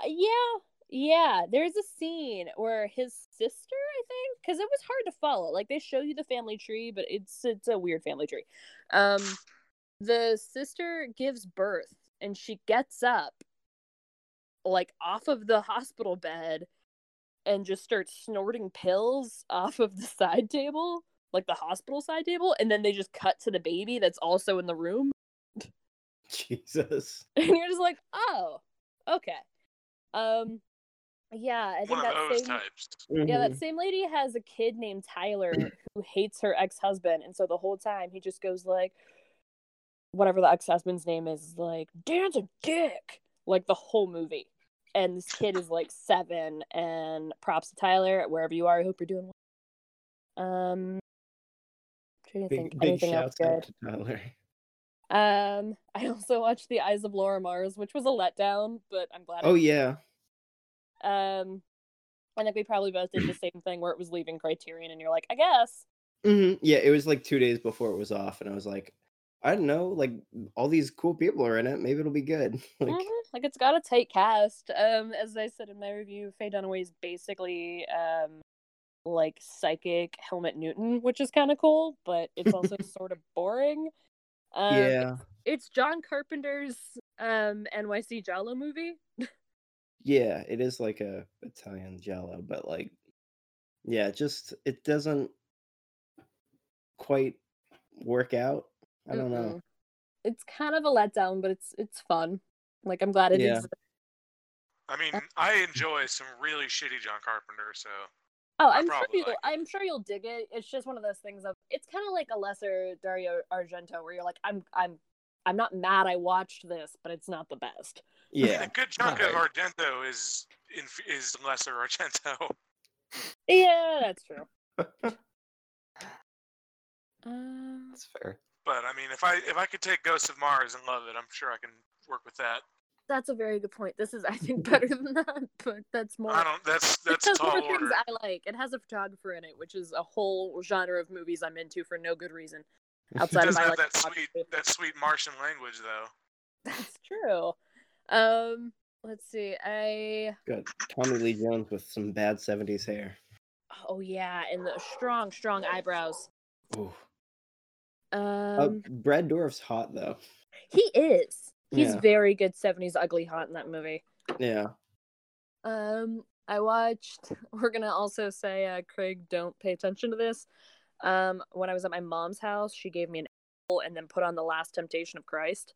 Uh, Yeah, yeah. There's a scene where his sister, I think, because it was hard to follow. Like they show you the family tree, but it's it's a weird family tree. Um, the sister gives birth, and she gets up, like off of the hospital bed, and just starts snorting pills off of the side table, like the hospital side table, and then they just cut to the baby that's also in the room. Jesus. and you're just like, oh, okay. Um, yeah, I think One of that same types. yeah that Mhm. same lady has a kid named Tyler who hates her ex husband, and so the whole time he just goes like, whatever the ex husband's name is, like, Dan's a dick, like the whole movie. And this kid is like seven, and props to Tyler wherever you are. I hope you're doing well. Um, trying to think Big, big anything else good. to Tyler. Um, I also watched The Eyes of Laura Mars, which was a letdown, but I'm glad. I Oh yeah. Um, I think we probably both did the same thing where it was leaving Criterion, and you're like, I guess. hmm Yeah, it was like two days before it was off, and I was like, I don't know, like all these cool people are in it. Maybe it'll be good. like, Mhm, Like it's got a tight cast. Um, as I said in my review, Faye Dunaway is basically um like psychic Helmut Newton, which is kind of cool, but it's also sort of boring. Um, yeah, it's John Carpenter's um NYC giallo movie. yeah, it is like a Italian giallo, but like, yeah, just it doesn't quite work out. I don't know. It's kind of a letdown, but it's it's fun. Like I'm glad it Yeah. is. I mean, I enjoy some really shitty John Carpenter, so Oh, I I'm sure you. Like I'm sure you'll dig it. It's just one of those things of. It's kind of like a lesser Dario Argento, where you're like, I'm, I'm, I'm not mad. I watched this, but it's not the best. Yeah, a good chunk of Argento is inf- is lesser Argento. Yeah, that's true. Um, That's fair. But I mean, if I if I could take Ghosts of Mars and love it, I'm sure I can work with that. That's a very good point. This is, I think, better than that, but that's more. I don't. That's that's because tall more order. things I like. It has a photographer in it, which is a whole genre of movies I'm into for no good reason. Outside of doesn't my have like that sweet that sweet Martian language though. That's true. Um, let's see. I Got Tommy Lee Jones with some bad '70s hair. oh yeah, and the strong, strong eyebrows. Ooh. Um, Uh, Brad Dourif's hot though. he is. He's Yeah. very good. '70s ugly hot in that movie. Yeah. Um, I watched. We're gonna also say, uh, Craig, don't pay attention to this. Um, when I was at my mom's house, she gave me an apple and then put on the Last Temptation of Christ.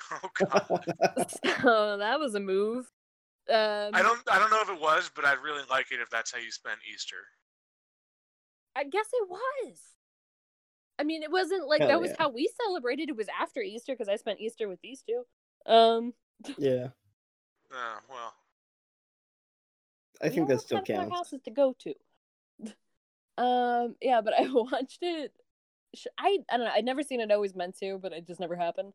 Oh god. so that was a move. Um, I don't I don't know if it was, but I'd really like it if that's how you spent Easter. I guess it was. I mean, it wasn't like Hell that was yeah. how we celebrated. It was after Easter because I spent Easter with these two. Um, yeah. Uh, well, I think know that still what kind of counts. houses to go to. Um, yeah, but I watched it. I I don't know. I'd never seen it. Always meant to, but it just never happened.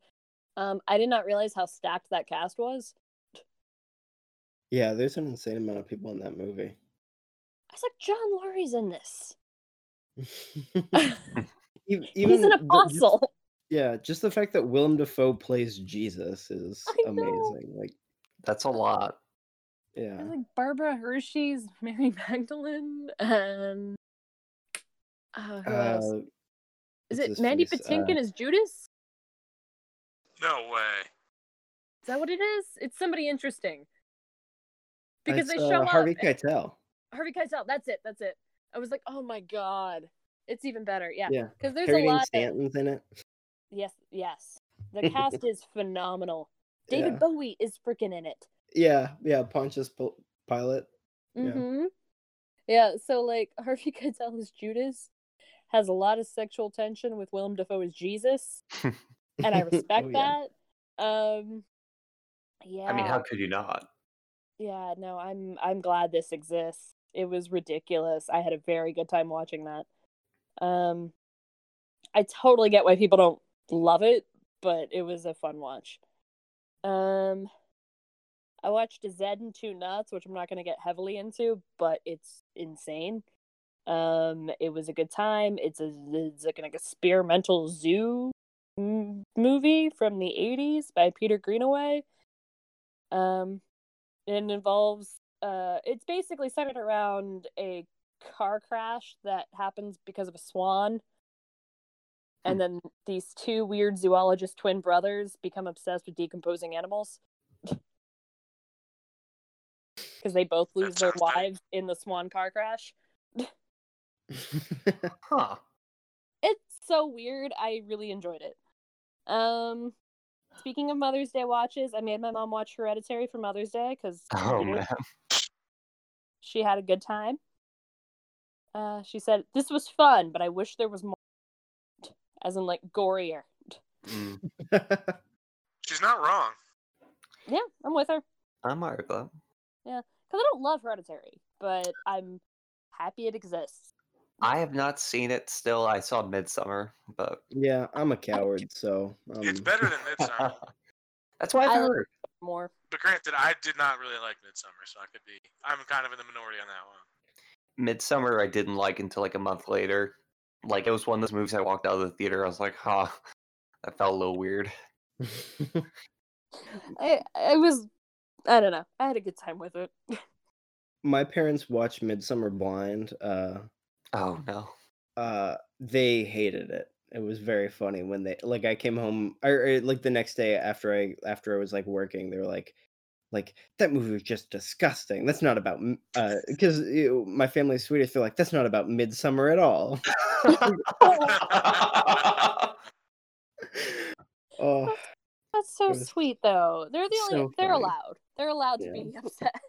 Um, I did not realize how stacked that cast was. Yeah, there's an insane amount of people in that movie. I was like, John Lurie's in this. Even, He's even an the- just- apostle. yeah, just the fact that Willem Dafoe plays Jesus is I know. amazing. Like, That's a lot. yeah, I like Barbara Hershey's Mary Magdalene and uh, who else? uh, Is it Mandy face? Patinkin Uh, as Judas? no way. Is that what it is? It's somebody interesting. Because it's, they show uh, up. Harvey and- Keitel. Harvey Keitel. That's it. That's it. I was like, oh my god, it's even better. Yeah, Yeah, because there's Harry a Dean lot. Of, Stanton's in it. yes, yes. The cast is phenomenal. David Yeah. Bowie is freaking in it. Yeah, yeah, Pontius Pil- Pilate. Yeah. Mm-hmm. Yeah. So like Harvey Keitel as Judas has a lot of sexual tension with Willem Dafoe as Jesus, and I respect Oh, yeah. that. Um. Yeah. I mean, how could you not? Yeah, no, I'm I'm glad this exists. It was ridiculous. I had a very good time watching that. Um I totally get why people don't love it, but it was a fun watch. Um I watched Zed and Two Nuts, which I'm not going to get heavily into, but it's insane. Um it was a good time. It's a it's like an experimental zoo m- movie from the 80s by Peter Greenaway. Um it involves uh it's basically centered around a car crash that happens because of a swan and then these two weird zoologist twin brothers become obsessed with decomposing animals because they both lose their tight. wives in the swan car crash Huh. it's so weird i really enjoyed it um speaking of mother's day watches i made my mom watch hereditary for mother's day because Oh man. she had a good time. Uh, she said this was fun, but I wish there was more, as in like gorier. Mm, She's not wrong. Yeah, I'm with her I'm alright Yeah, because I don't love Hereditary, but I'm happy it exists. I have not seen it still. I saw Midsummer, but yeah, I'm a coward, so um, It's better than Midsummer. that's why I've I heard. More. but granted, I did not really like Midsummer, so I could be. I'm kind of in the minority on that one. Midsummer, I didn't like until like a month later. Like it was one of those movies I walked out of the theater. I was like, huh, that felt a little weird. I I was I don't know. I had a good time with it. my parents watched Midsummer Blind. Uh, Oh no. uh, they hated it. It was very funny when they like I came home or, or, like the next day after I after I was like working. They were like, like that movie was just disgusting. That's not about m- uh because you know, my family's Swedish. They're like that's not about Midsummer at all. oh That's so was sweet though. They're the only so they're funny. allowed. They're allowed to Yeah. be upset.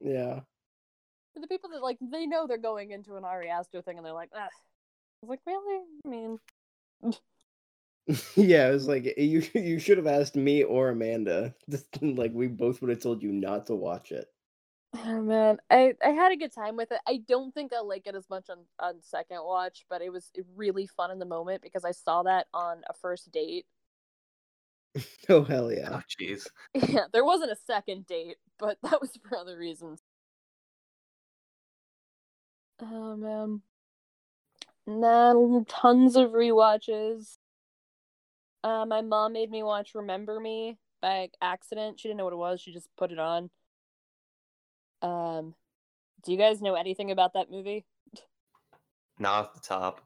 yeah. For the people that like they know they're going into an Ari Aster thing and they're like, Ugh. I was like, really? I mean, yeah, it was like eh, you you should have asked me or Amanda. Like we both would have told you not to watch it. Oh man, I I had a good time with it. I don't think I'll like it as much on on second watch, but it was eh, really fun in the moment because I saw that on a first date, Oh hell yeah. Oh jeez. Yeah, there wasn't a second date, but that was for other reasons. Oh man. And then tons of rewatches. Uh, my mom made me watch Remember Me by accident. She didn't know what it was. She just put it on. Um, do you guys know anything about that movie? Not off the top.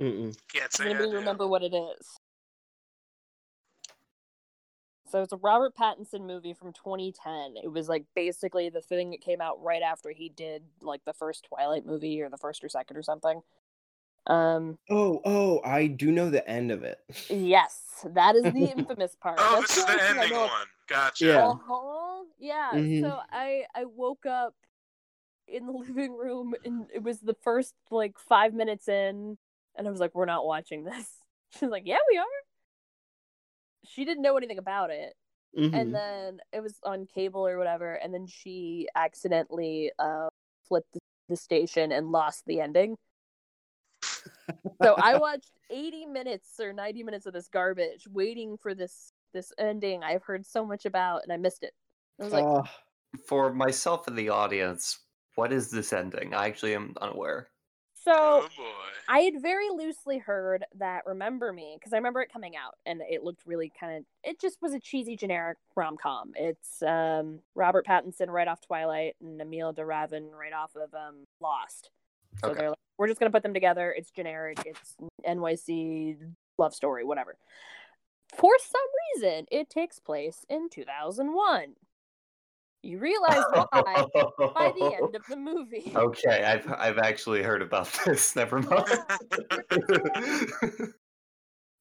Mm-mm. Can't Does say I anybody remember what it is? So it's a Robert Pattinson movie from 2010. It was like basically the thing that came out right after he did like the first Twilight movie or the first or second or something. Um Oh, oh, I do know the end of it. yes, that is the infamous part. Oh, That's this is the ending one. Gotcha. Yeah. Uh-huh. Yeah. Mhm. So I I woke up in the living room and it was the first like five minutes in and I was like, We're not watching this. She's like, Yeah, we are. She didn't know anything about it. Mhm. And then it was on cable or whatever, and then she accidentally uh flipped the, the station and lost the ending. So I watched 80 minutes or 90 minutes of this garbage waiting for this this ending I've heard so much about and I missed it. I was like, Oh, For myself and the audience, what is this ending? I actually am unaware. so Oh boy. I had very loosely heard that Remember Me because I remember it coming out and it looked really kind of it just was a cheesy generic rom com. It's um Robert Pattinson right off Twilight and Emilie de Ravin right off of um Lost. So Okay. they're like, we're just gonna put them together. It's generic. It's NYC love story, whatever. For some reason, it takes place in 2001. You realize why by the end of the movie. Okay, I've I've actually heard about this. Never mind.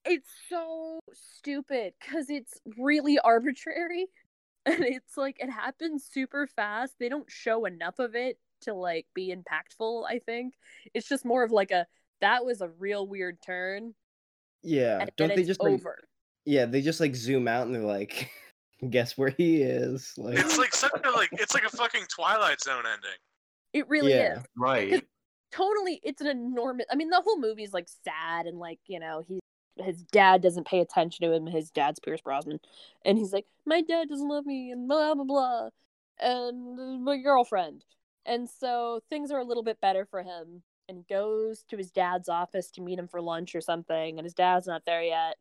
it's so stupid because it's really arbitrary and it's like it happens super fast they don't show enough of it to like be impactful i think it's just more of like a that was a real weird turn yeah. and Don't then they it's just like over yeah, they just like zoom out and they're like guess where he is. Like It's like such a like it's like a fucking Twilight Zone ending. it really Yeah. is right. totally it's an enormous i mean the whole movie's like sad and like you know he his dad doesn't pay attention to him his dad's pierce brosnan and he's like my dad doesn't love me and blah blah blah and uh, my girlfriend and so things are a little bit better for him and he goes to his dad's office to meet him for lunch or something and his dad's not there yet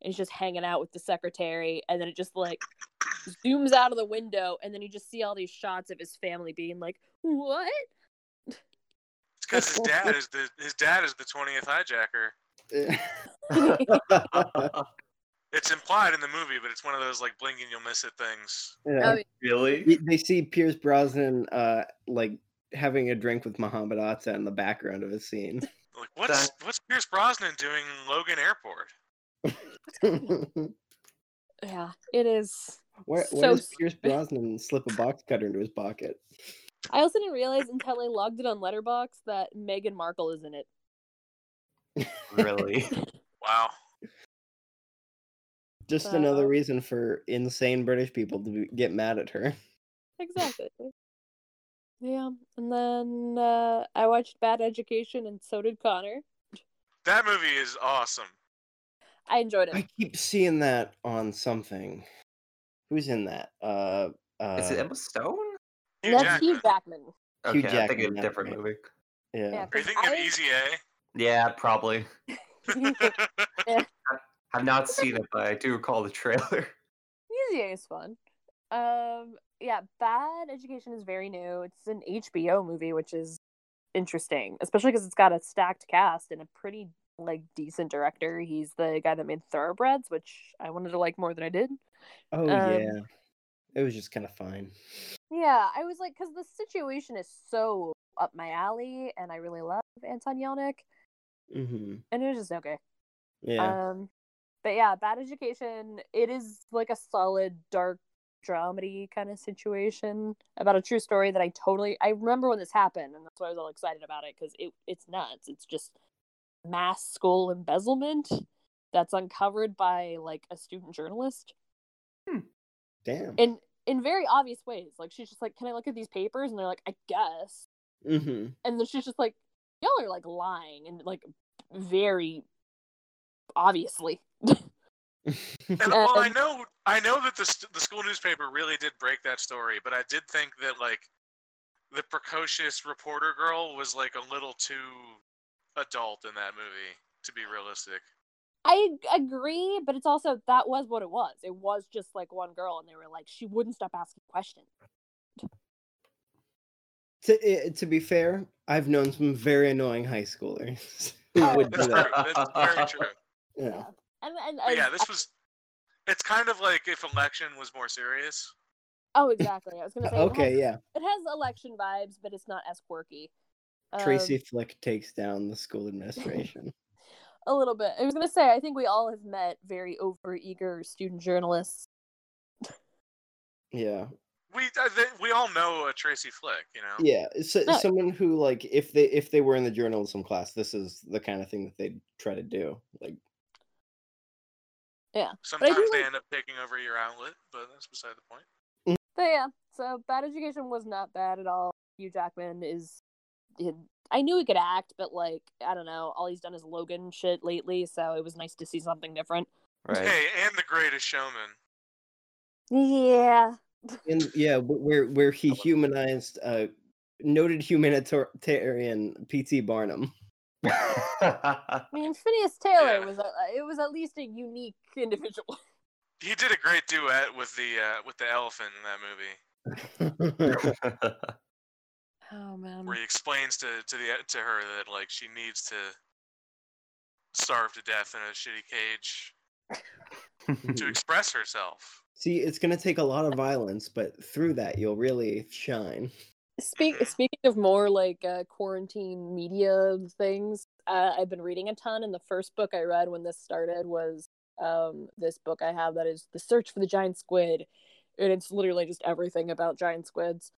and he's just hanging out with the secretary and then it just like zooms out of the window and then you just see all these shots of his family being like what It's because his dad is the his dad is the twentieth hijacker. It's implied in the movie, but it's one of those like blink and you'll miss it things. Yeah. Oh, really? They see Pierce Brosnan uh like having a drink with Muhammad Atta in the background of a scene. Like what's what's Pierce Brosnan doing in Logan Airport? Yeah, it is. where So where does s- Pierce Brosnan slip a box cutter into his pocket? I also didn't realize until I logged it on Letterboxd that Meghan Markle is in it. Really? Wow. Just another reason for insane British people to be- get mad at her. Exactly. yeah, and then uh, I watched Bad Education, and so did Connor. That movie is awesome. I enjoyed it. I keep seeing that on something. Who's in that? Uh, uh, Is it Emma Stone? Hugh That's Hugh Jackman. Jackman. Hugh Okay, I think Jackman, of a different right. movie. yeah. Yeah, Are you 'cause thinking of Easy A? Yeah, probably. I've not seen it, but I do recall the trailer. Easy A is fun. Um, yeah, Bad Education is very new. It's an HBO movie, which is interesting, especially because it's got a stacked cast and a pretty like decent director. He's the guy that made Thoroughbreds, which I wanted to like more than I did. Oh Um, yeah. It was just kind of fine. Yeah, I was like, because the situation is so up my alley, and I really love Anton Yelchin, hmm and it was just okay. Yeah. Um, but yeah, Bad Education. It is like a solid dark dramedy kind of situation about a true story that I totally I remember when this happened, and that's why I was all excited about it because it it's nuts. It's just mass school embezzlement that's uncovered by like a student journalist Damn. in in very obvious ways. Like she's just like, "Can I look at these papers?" And they're like, "I guess." hmm and then she's just like y'all are like lying and like very obviously And well, I know, I know that the the school newspaper really did break that story, but I did think that like the precocious reporter girl was like a little too adult in that movie to be realistic. I agree, but it's also that was what it was. It was just like one girl, and they were like, she wouldn't stop asking questions. to eh, to be fair, I've known some very annoying high schoolers who Oh, would do That's that. That's very true. Yeah. And and, But and yeah, this was. It's kind of like if election was more serious. oh, exactly. I was gonna say it has- Okay, yeah. it has election vibes, but it's not as quirky. Tracy Um, Flick takes down the school administration. a little bit. I was gonna say I think we all have met very overeager student journalists. yeah. We uh, th- we all know a Tracy Flick, you know. Yeah, so, No. someone who like if they if they were in the journalism class, this is the kind of thing that they'd try to do. Like, Sometimes they like- end up taking over your outlet, but that's beside the point. But yeah, so Bad Education was not bad at all. Hugh Jackman is. I knew he could act, but like I don't know, all he's done is Logan shit lately, so it was nice to see something different. right. Hey, and the Greatest Showman. Yeah. and yeah, where where he humanized uh noted humanitarian P.T. Barnum. I mean, Phineas Taylor Yeah. was a, it was at least a unique individual. He did a great duet with the uh, with the elephant in that movie, Oh man. where he explains to to the to her that like she needs to starve to death in a shitty cage to express herself. See, it's gonna take a lot of violence, but through that you'll really shine. Speak, speaking of more like uh, quarantine media things, uh, I've been reading a ton, and the first book I read when this started was um, this book I have that is The Search for the Giant Squid, and it's literally just everything about giant squids.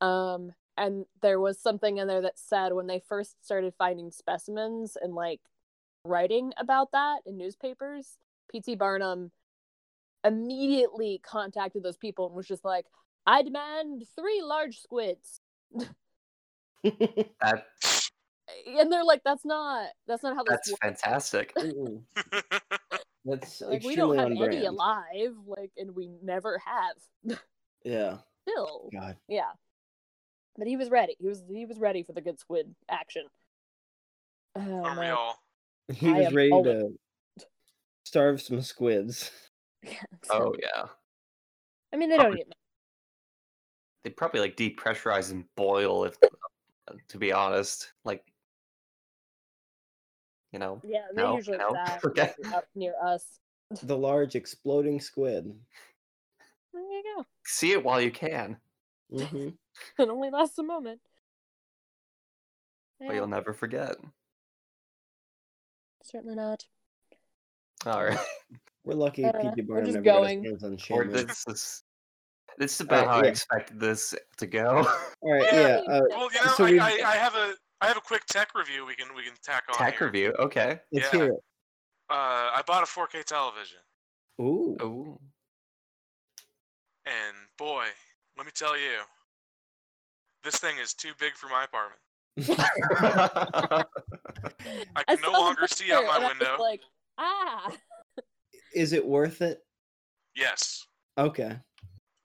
Um, and there was something in there that said when they first started finding specimens and like writing about that in newspapers, P.T. Barnum immediately contacted those people and was just like, I demand three large squids. that And they're like, that's not that's not how this that's works. fantastic. That's Like we don't have on any brand. alive, like and we never have. Yeah. Still. God. Yeah. But he was ready. He was he was ready for the good squid action. Oh, man. Unreal. He I was ready always- to starve some squids. Oh yeah. I mean they don't eat They probably like depressurize and boil if to be honest. Like you know. Yeah, they No, usually no, die okay. up near us. The large exploding squid. There you go. See it while you can. hmm It only lasts a moment. But Yeah, you'll never forget. certainly not. Alright. We're lucky Uh, P.T. we're Barnum just never got his going. hands on Or this is this is about Uh, how I expected this to go. All right, Yeah, yeah. Uh, Well, you know, So I, I, I have a I have a quick tech review we can we can tack on Tech here. review. Okay. let's yeah. hear it. Uh, I bought a 4K television, Ooh. Ooh. and boy, let me tell you, this thing is too big for my apartment. I can no longer see out my and I was window. like, ah. Is it worth it? Yes, Okay.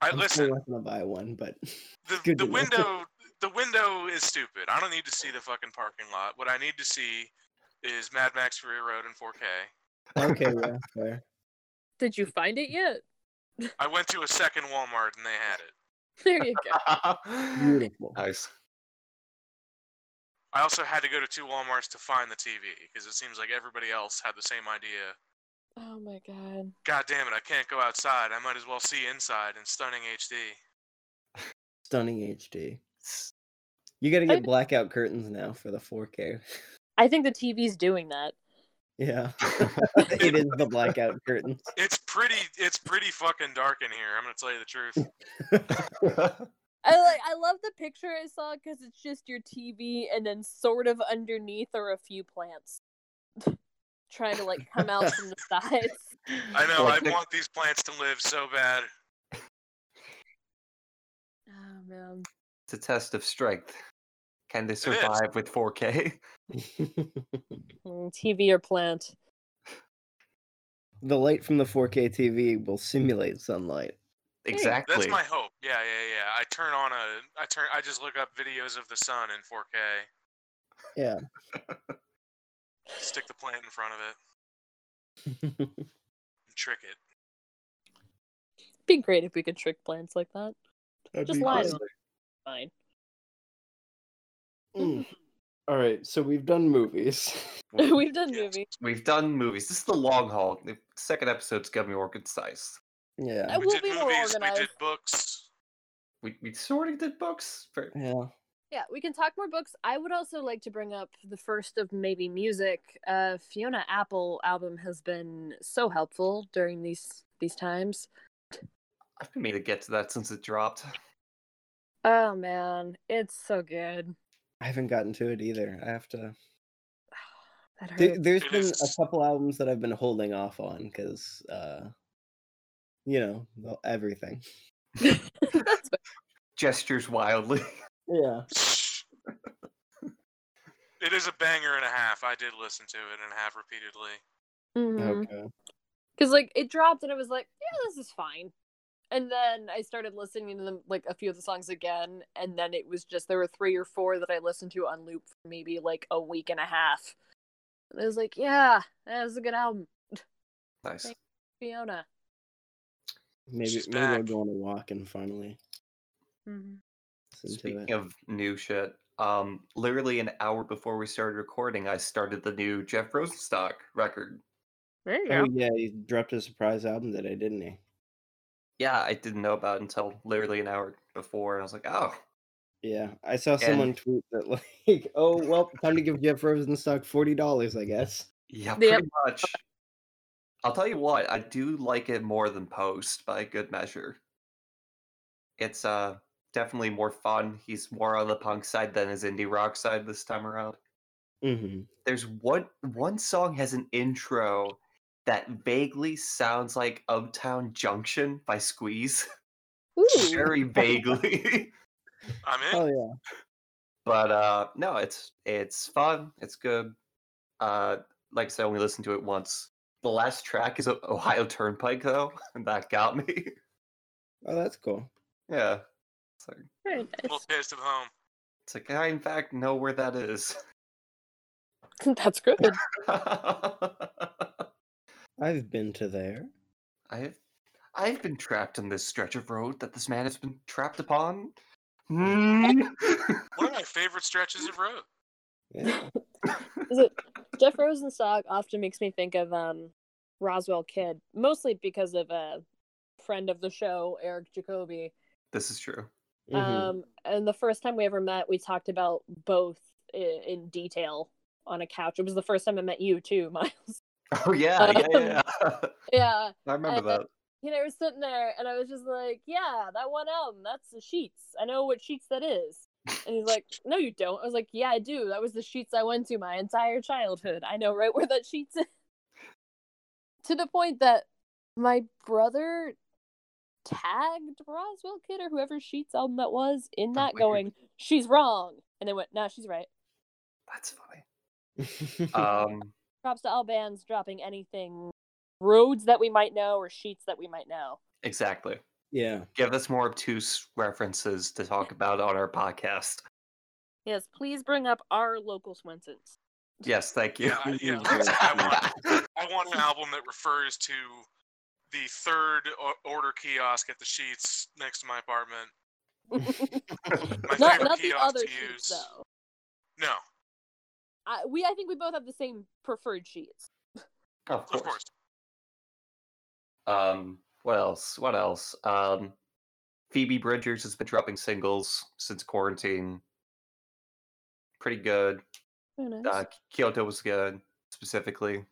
I I'm listen. still not gonna buy one, but The the window the window is stupid. I don't need to see the fucking parking lot. What I need to see is Mad Max Fury Road in 4K. okay, yeah, fair. Did you find it yet? I went to a second Walmart and they had it. There you go. Beautiful. Nice. I also had to go to two Walmarts to find the TV because it seems like everybody else had the same idea. Oh my god. God damn it, I can't go outside. I might as well see inside in stunning HD. Stunning HD. You gotta get I- blackout curtains now for the 4K. I think the TV's doing that. Yeah. it is the blackout curtains. It's pretty it's pretty fucking dark in here, I'm gonna tell you the truth. I like I love the picture I saw because it's just your TV and then sort of underneath are a few plants. Trying to like come out from the sides. I know, Like I the- want these plants to live so bad. Oh man. it's a test of strength. Can they survive with 4K? Mm, TV or plant. the light from the 4K TV will simulate sunlight. Exactly. That's my hope. Yeah, yeah, yeah. I turn on a. I turn. I just look up videos of the sun in 4K. Yeah. Stick the plant in front of it and trick it. Be great if we could trick plants like that. Just lie to awesome. them. Fine. Mm. All right, so we've done movies. We've done Yes. movies. We've done movies. This is the long haul. The second episode's gonna be more concise. Yeah. I We will did be more movies. We did organized. books. We we sort of did books. For, Yeah. Yeah, we can talk more books. I would also like to bring up the first of maybe music. Uh, Fiona Apple album has been so helpful during these these times. I've been meaning to get to that since it dropped. Oh man, it's so good. I haven't gotten to it either. I have to. That There, hurts. there's been a couple albums that I've been holding off on because, uh, you know, everything. Gestures wildly. Yeah. It is a banger and a half. I did listen to it and have repeatedly. Mhm. Okay. Because like it dropped and I was like, yeah, this is fine. And then I started listening to them like a few of the songs again, and then it was just there were three or four that I listened to on loop for maybe like a week and a half. And I was like, yeah, that was a good album, Nice. Thank- Fiona. Maybe She's maybe I'll back. go on a walk and finally Mm-hmm. Listen to Speaking it. of new shit, um, literally an hour before we started recording, I started the new Jeff Rosenstock record. There you Oh go. yeah, he dropped a surprise album today, didn't he? Yeah, I didn't know about it until literally an hour before. and I was like, oh, Yeah, I saw someone tweet that like, "Oh well, time to give Jeff Rosenstock forty dollars, I guess." yeah, Yep. pretty much. I'll tell you what, I do like it more than Post by a good measure. It's uh definitely more fun. He's more on the punk side than his indie rock side this time around. Mm-hmm. there's one one song has an intro that vaguely sounds like Up the Junction by Squeeze. Ooh. Very vaguely. I'm in. Oh yeah. but uh no, it's it's fun, it's good. Uh like I said, I only listened to it once. The last track is Ohio Turnpike though, and that got me. Oh, that's cool. yeah. It's like, Very A little taste of home. it's like I in fact know where that is. That's good. I've been to there. I've I've been trapped in this stretch of road that this man has been trapped upon. Hmm? One of my favorite stretches of road. Yeah. Is it Jeff Rosenstock often makes me think of um Roswell Kid, mostly because of a friend of the show, Eric Jacoby. this is true. Mhm. Um, and the first time we ever met, we talked about both in, in detail on a couch. It was the first time I met you too, Miles. Oh yeah, yeah, yeah. yeah. yeah, I remember Uh, that. you know, we were sitting there, and I was just like, "Yeah, that one album, that's the Sheetz. I know what Sheetz that is." And he's like, "No, you don't." I was like, "Yeah, I do. That was the Sheetz I went to my entire childhood. I know right where that Sheetz is." to the point that my brother tagged Roswell Kid or whoever Sheets album that was in Oh, that, weird. going, "She's wrong," and they went, "No, she's right." That's funny. Um, Props to all bands dropping anything, roads that we might know or Sheetz that we might know. exactly. yeah. Give us more obtuse references to talk about on our podcast. Yes, please bring up our local Swensons. Yes, thank you. Yeah, I- yeah, like I said, I want, I want an album that refers to the third order kiosk at the Sheetz next to my apartment. My not not the kiosk other Sheetz use. though. No, I, we I think we both have the same preferred Sheetz. of of course. course. Um, what else? What else? Um, Phoebe Bridgers has been dropping singles since quarantine. Pretty good. Very nice. Uh, Kyoto was good, specifically.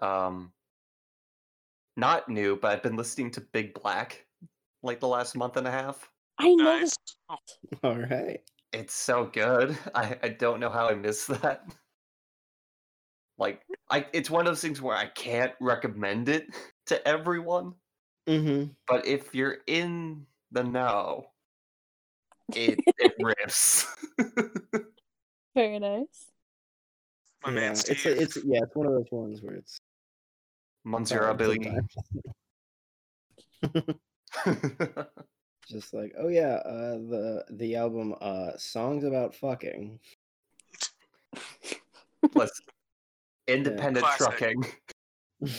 Um, not new, but I've been listening to Big Black like the last month and a half. I Nice. noticed that. All right. It's so good. I, I don't know how I missed that. Like I it's one of those things where I can't recommend it to everyone, Mm-hmm. but if you're in the know, it it rips. Very nice. My yeah, man it's Steve. it's yeah, it's one of those ones where it's Manzura Billy. Just like, oh yeah, uh, the the album uh, songs about fucking. Listen, independent Classic. trucking,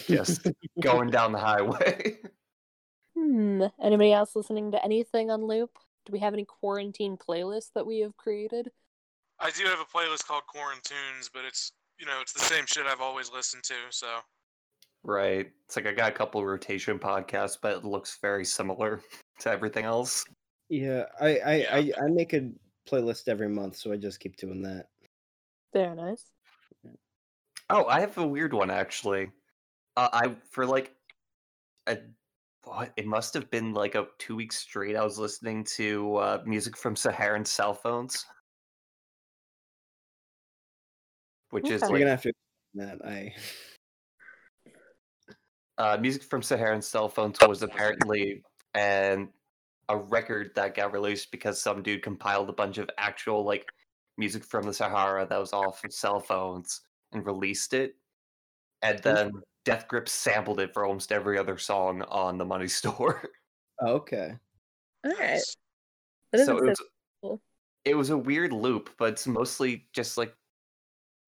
just going down the highway. Hmm. Anybody else listening to anything on loop? Do we have any quarantine playlists that we have created? I do have a playlist called Quarantunes, but it's you know it's the same shit I've always listened to. So Right. It's like I got a couple rotation podcasts, but it looks very similar to everything else. Yeah, I I, Yeah. I I make a playlist every month, so I just keep doing that. Very nice. Oh, I have a weird one actually. Uh, I for like a it must have been like a two weeks straight. I was listening to uh, music from Saharan cell phones, which is Okay. You're gonna have to that. I uh, music from Saharan cell phones was apparently and a record that got released because some dude compiled a bunch of actual like music from the Sahara that was off of cell phones and released it, and then Death Grips sampled it for almost every other song on the Money Store. okay. All right. That so it was, cool. it was a weird loop, but it's mostly just like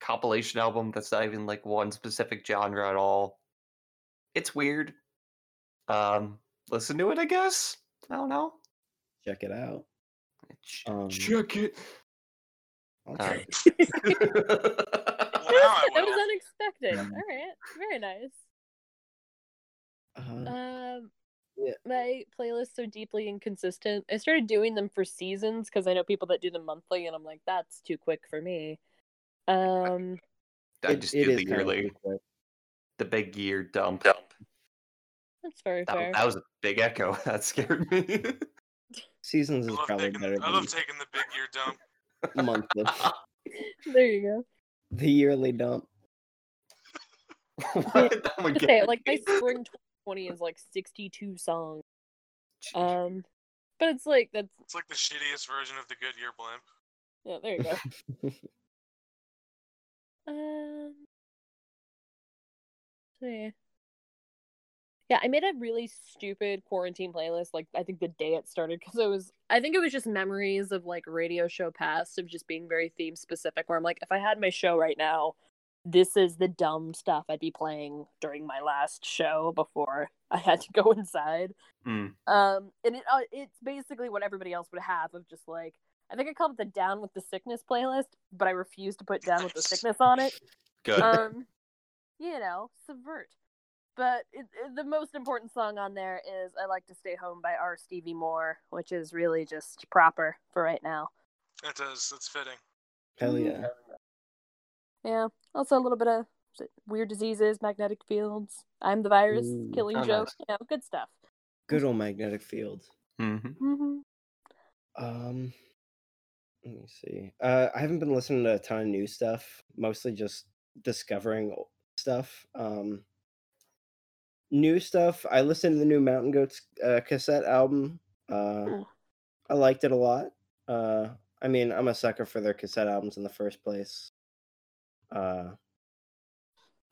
compilation album that's not even like one specific genre at all. It's weird. Um, listen to it, I guess. I don't know. Check it out. Ch- Um, Check it. I'll Uh. Well, that was unexpected. Mm. All right. Very nice. Uh, Um, Yeah. my playlists are deeply inconsistent. I started doing them for seasons because I know people that do them monthly, and I'm like, that's too quick for me. Um, I it- just it do is the kind of quick. The big year dump. that's very That, fair. that was a big echo. That scared me. Seasons is probably taking, better I than love taking the big year dump. monthly. There you go. the yearly dump. What? That one Just get say like my spring 2020 is like 62 songs. Um, but it's like that's It's like the shittiest version of the Goodyear blimp. yeah. There you go. Um, see. Yeah, I made a really stupid quarantine playlist. Like I think the day it started, because it was. I think it was just memories of like radio show past of just being very theme specific. Where I'm like, if I had my show right now, this is the dumb stuff I'd be playing during my last show before I had to go inside. Mm. Um, and it uh, it's basically what everybody else would have of just like I think I called it the Down with the Sickness playlist, but I refuse to put Down with the Sickness on it. Good. Um, you know, subvert. But it, it- the most important song on there is "I Like to Stay Home" by R. Stevie Moore, which is really just proper for right now. That does. That's fitting. Hell Mm. yeah. Yeah. Also a little bit of weird diseases, magnetic fields. I'm the virus, Ooh. killing Oh, joke. nice. You know, good stuff. Good old magnetic field. hmm hmm Um, let me see. Uh, I haven't been listening to a ton of new stuff. Mostly just discovering o- stuff. Um, new stuff. I listened to the new Mountain Goats uh, cassette album. Uh, Ooh. I liked it a lot. Uh, I mean, I'm a sucker for their cassette albums in the first place. Uh,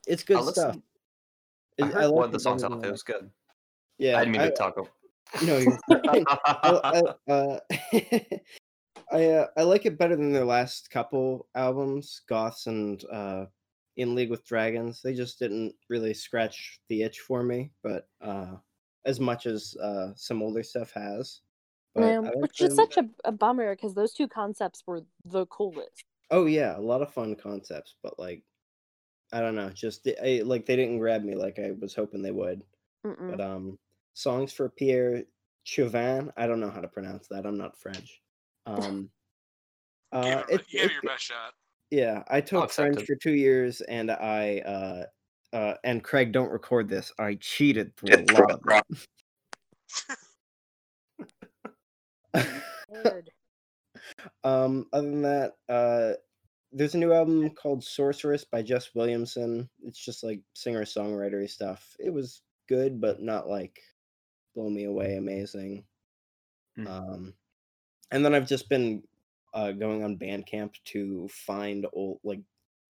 it's good I stuff. I It- heard one like of the songs better off. than It was good. Yeah, I didn't mean I- to talk over. No, you're. I, I, uh, I, uh, I like it better than their last couple albums, Goths and uh, In League with Dragons. They just didn't really scratch the itch for me, but uh, as much as uh, some older stuff has. But Yeah, I which is such a, a bummer because those two concepts were the coolest. Oh yeah, a lot of fun concepts, but like, I don't know, just I, like they didn't grab me like I was hoping they would. Mm-mm. But um, songs for Pierre Chuvin. I don't know how to pronounce that. I'm not French. Um, uh, it, it, you gave it- your best shot. Yeah, I took accept French for two years, and I uh, uh, and Craig, don't record this. I cheated through a lot. Um, other than that, uh, there's a new album called Sorceress by Jess Williamson. It's just like singer songwritery stuff. It was good, but not like blow me away amazing. Mm. Um, and then I've just been uh, going on Bandcamp to find old like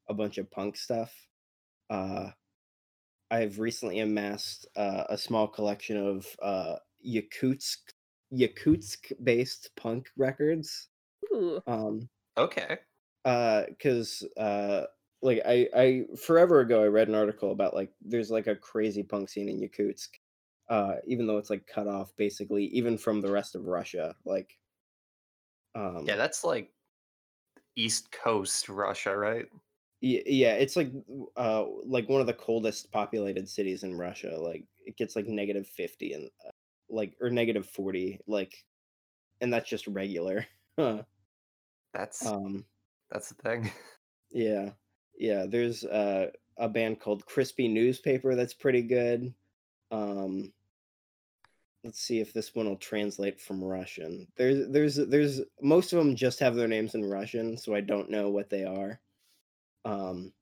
a bunch of punk stuff. Uh, I've recently amassed uh, a small collection of uh, Yakutsk Yakutsk based punk records. Ooh. Um, Okay. uh because uh like i i forever ago i read an article about like there's like a crazy punk scene in yakutsk uh even though it's like cut off basically even from the rest of russia like um Yeah, that's like East Coast Russia, right? yeah it's like uh like one of the coldest populated cities in russia like it gets like negative 50 and uh, like or negative 40 like and that's just regular. That's um that's the thing. Yeah. Yeah, there's uh, a band called Crispy Newspaper that's pretty good. Um let's see if this one will translate from Russian. There's there's there's most of them just have their names in Russian, so I don't know what they are. Um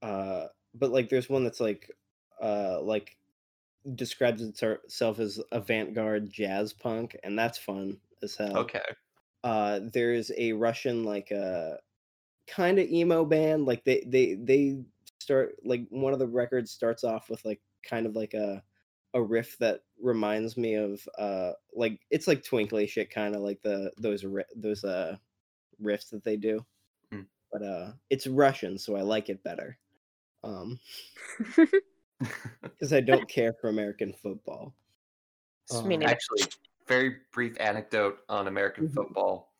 uh but like there's one that's like uh like describes itself as avant-garde jazz punk and that's fun as hell Okay. uh there's a russian like uh kind of emo band like they they they start like one of the records starts off with like kind of like a a riff that reminds me of uh like it's like twinkly shit kind of like the those those uh riffs that they do Hmm. but uh it's russian so i like it better um because i don't care for american football S- Me. Actually, very brief anecdote on American Mhm. football.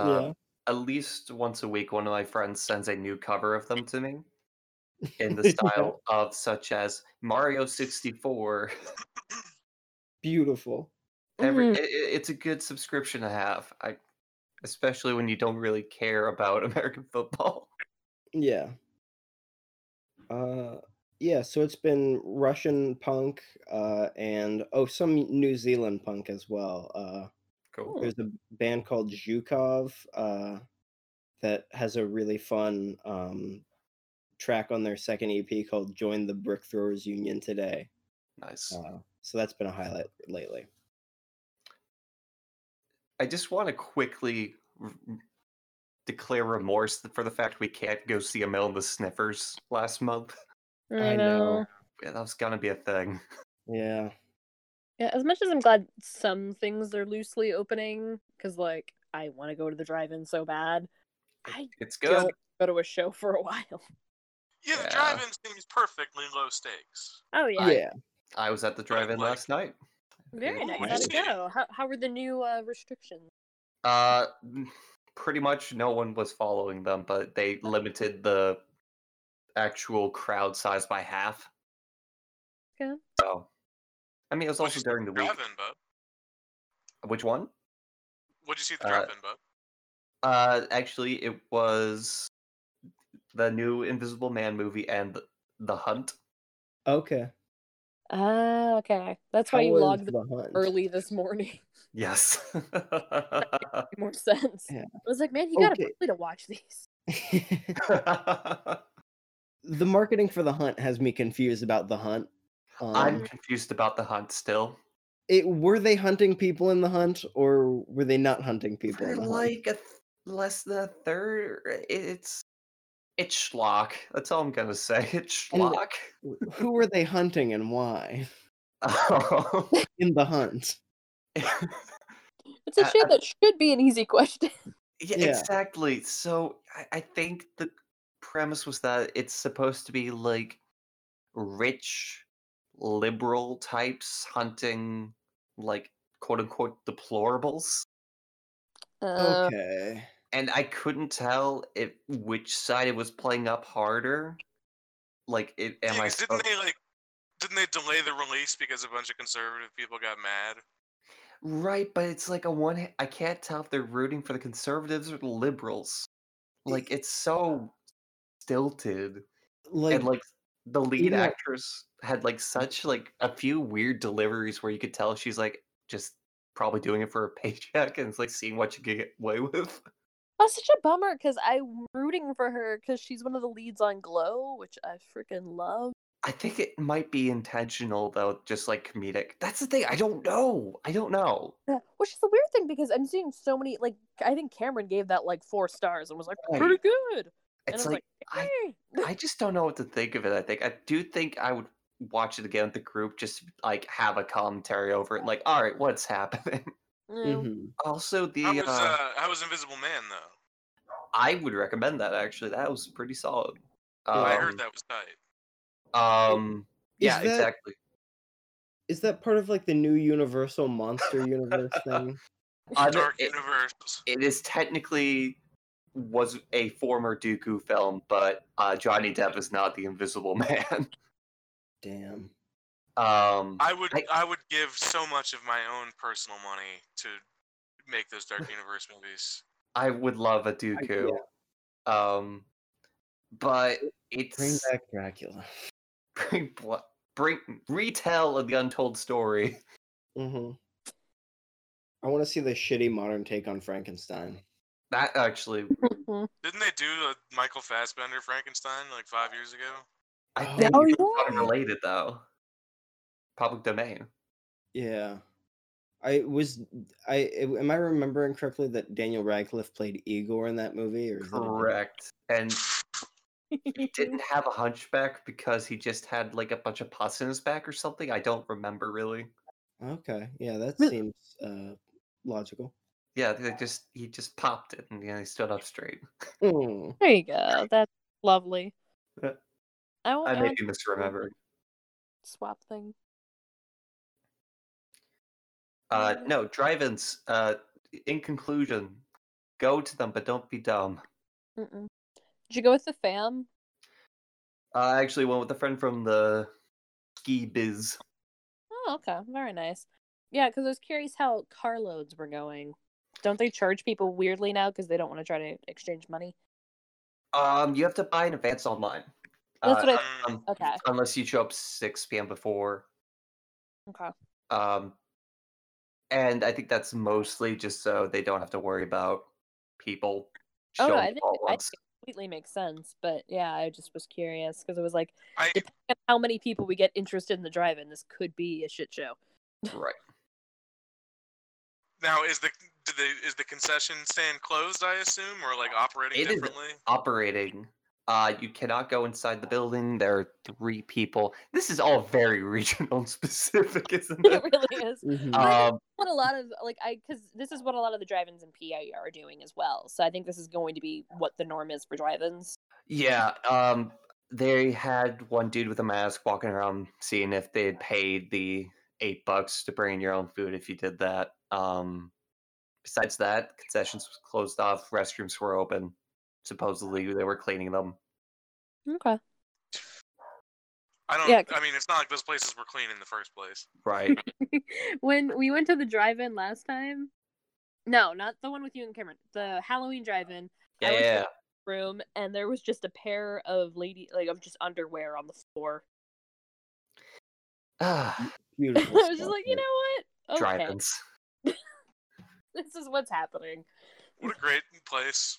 yeah Um, At least once a week, one of my friends sends a new cover of them to me in the Yeah. style of such as Mario 64. beautiful Every Mhm. i i- it's a good subscription to have. I especially when you don't really care about American football. Yeah. Uh yeah, so it's been Russian punk uh and oh some New Zealand punk as well. Uh Cool. there's a band called Zhukov uh that has a really fun um track on their second EP called Join the Brick Throwers Union Today. Nice. Uh so that's been a highlight lately. I just want to quickly r- r- declare remorse for the fact we can't go see Amyl and the Sniffers last month. I know. Yeah, that was gonna be a thing. Yeah. Yeah, as much as I'm glad some things are loosely opening, because like I want to go to the drive-in so bad, I It's good. don't go to a show for a while. Yeah, the Yeah. drive-in seems perfectly low stakes. Oh yeah, Yeah. I was at the drive-in like- last night. very Ooh, nice. How'd it go? How how were the new uh, restrictions? Uh, pretty much no one was following them, but they limited the actual crowd size by half. Good. So, I mean, it was What'd also you during the the week. drive-in, bud? Which one? What'd you see at the Uh, drive-in, bud? Uh, actually, it was the new Invisible Man movie and The Hunt. Okay. Ah, okay. That's why How you logged the hunt? early this morning. Yes. More sense. Yeah. I was like, man, you got Okay. up early to watch these. the marketing for the hunt has me confused about the hunt. Um, I'm confused about The Hunt still. it, were they hunting people in the hunt, or were they not hunting people For in the hunt? like a th- less than a third. It's it's schlock. That's all I'm gonna say. It's And- schlock. Who were they hunting and why Um, in the hunt? It's a shit that should be an easy question. yeah, Yeah. exactly. So I, I think the premise was that it's supposed to be like rich liberal types hunting like quote unquote deplorables. Uh, Okay. And I couldn't tell if which side it was playing up harder. Like, it, am Yeah, I? 'cause didn't supposed- they like? Didn't they delay the release because a bunch of conservative people got mad? Right, but it's like a one. I can't tell if they're rooting for the conservatives or the liberals. Like, it's so stilted, Like, and like the lead even like- actress had like such like a few weird deliveries where you could tell she's like just probably doing it for a paycheck and it's like seeing what you can get away with. That's such a bummer because I'm rooting for her because she's one of the leads on Glow, which I freaking love. I think it might be intentional though, just like comedic. That's the thing. I don't know. I don't know. Yeah, which is the weird thing because I'm seeing so many like I think Cameron gave that like four stars and was like Right. pretty good. It's I like I, "Hey." I just don't know what to think of it. I think I do think I would watch it again with the group, just like have a commentary over it. Like, all right, what's happening? Yeah. Mhm. Also, the How was uh, uh, how was Invisible Man though? I would recommend that actually. That was pretty solid. Um, I heard that was tight. Um, Is yeah, that- exactly. Is that part of like the new Universal Monster Universe thing? Uh, Dark it- Universe. it is technically was a former Dooku film, but uh, Johnny Depp is not the Invisible Man. Damn. Um, I would I- I, would give so much of my own personal money to make those Dark Universe movies. I would love a Dooku. Um, but it's Bring back Dracula. bring bl- bring retell of the untold story. hmm I want to see the shitty modern take on Frankenstein. That actually, Didn't they do a Michael Fassbender Frankenstein like five years ago? I Oh, think Oh, it's yeah. unrelated though. Public domain. Yeah. I was I am I remembering correctly that Daniel Radcliffe played Igor in that movie or is that a Correct. And he didn't have a hunchback because he just had like a bunch of pus in his back or something. I don't remember really. Okay. Yeah, that seems uh logical. Yeah, they just he just popped it and yeah, he stood up straight. Mm. There you go. That's lovely. I I I may be misremembering. swap thing. Uh, no, drive-ins. Uh, in conclusion, go to them, but don't be dumb. Mm-mm. Did you go with the fam? I actually went with a friend from the ski biz. Oh, okay. Very nice. Yeah, because I was curious how carloads were going. Don't they charge people weirdly now because they don't want to try to exchange money? Um, you have to buy in advance online. That's Uh, what Mm, um, Okay. unless you show up 6 p.m. before. Okay. Um, and I think that's mostly just so they don't have to worry about people Oh showing no, I up think all at I think it completely makes sense. But yeah, I just was curious because it was like, I depending on how many people we get interested in the drive-in, this could be a shit show. Right. now is the did the is the concession stand closed? I assume or like operating It is differently. Operating. Uh, you cannot go inside the building. There are three people. This is all very regional and specific, isn't it it? really is. Mhm. Um, What a lot of like I because this is what a lot of the drive-ins in PA are doing as well. So I think this is going to be what the norm is for drive-ins. Yeah, um, they had one dude with a mask walking around seeing if they had paid the eight bucks to bring in your own food if you did that. Um, besides that, concessions was closed off, restrooms were open. Supposedly they were cleaning them. Okay. I don't. Yeah. I mean, it's not like those places were clean in the first place. Right. when we went to the drive-in last time, no, not the one with you and Cameron. The Halloween drive-in Yeah, I went to yeah. room, and there was just a pair of lady like of just underwear on the floor. Ah, Beautiful. I was just like, you know what? Okay, drive-ins. this is what's happening. What a great place.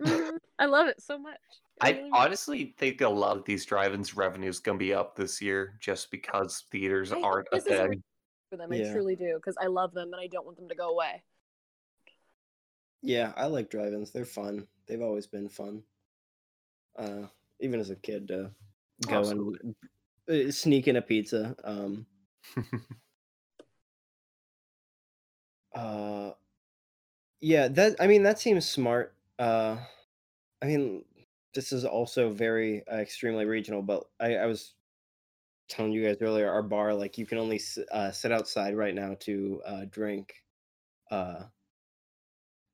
Mhm. I love it so much. I really- honestly think a lot of these drive-ins revenues gonna be up this year just because theaters I aren't a this thing. for them. I truly do because I love them and I don't want them to go away. Yeah, I like drive-ins. They're fun. They've always been fun. Uh, even as a kid, to go Absolutely. and uh, sneak in a pizza. Um, uh, yeah, that I mean that seems smart. Uh, I mean, this is also very uh, extremely regional, but I, I was telling you guys earlier, our bar like you can only s- uh, sit outside right now to uh, drink. Uh,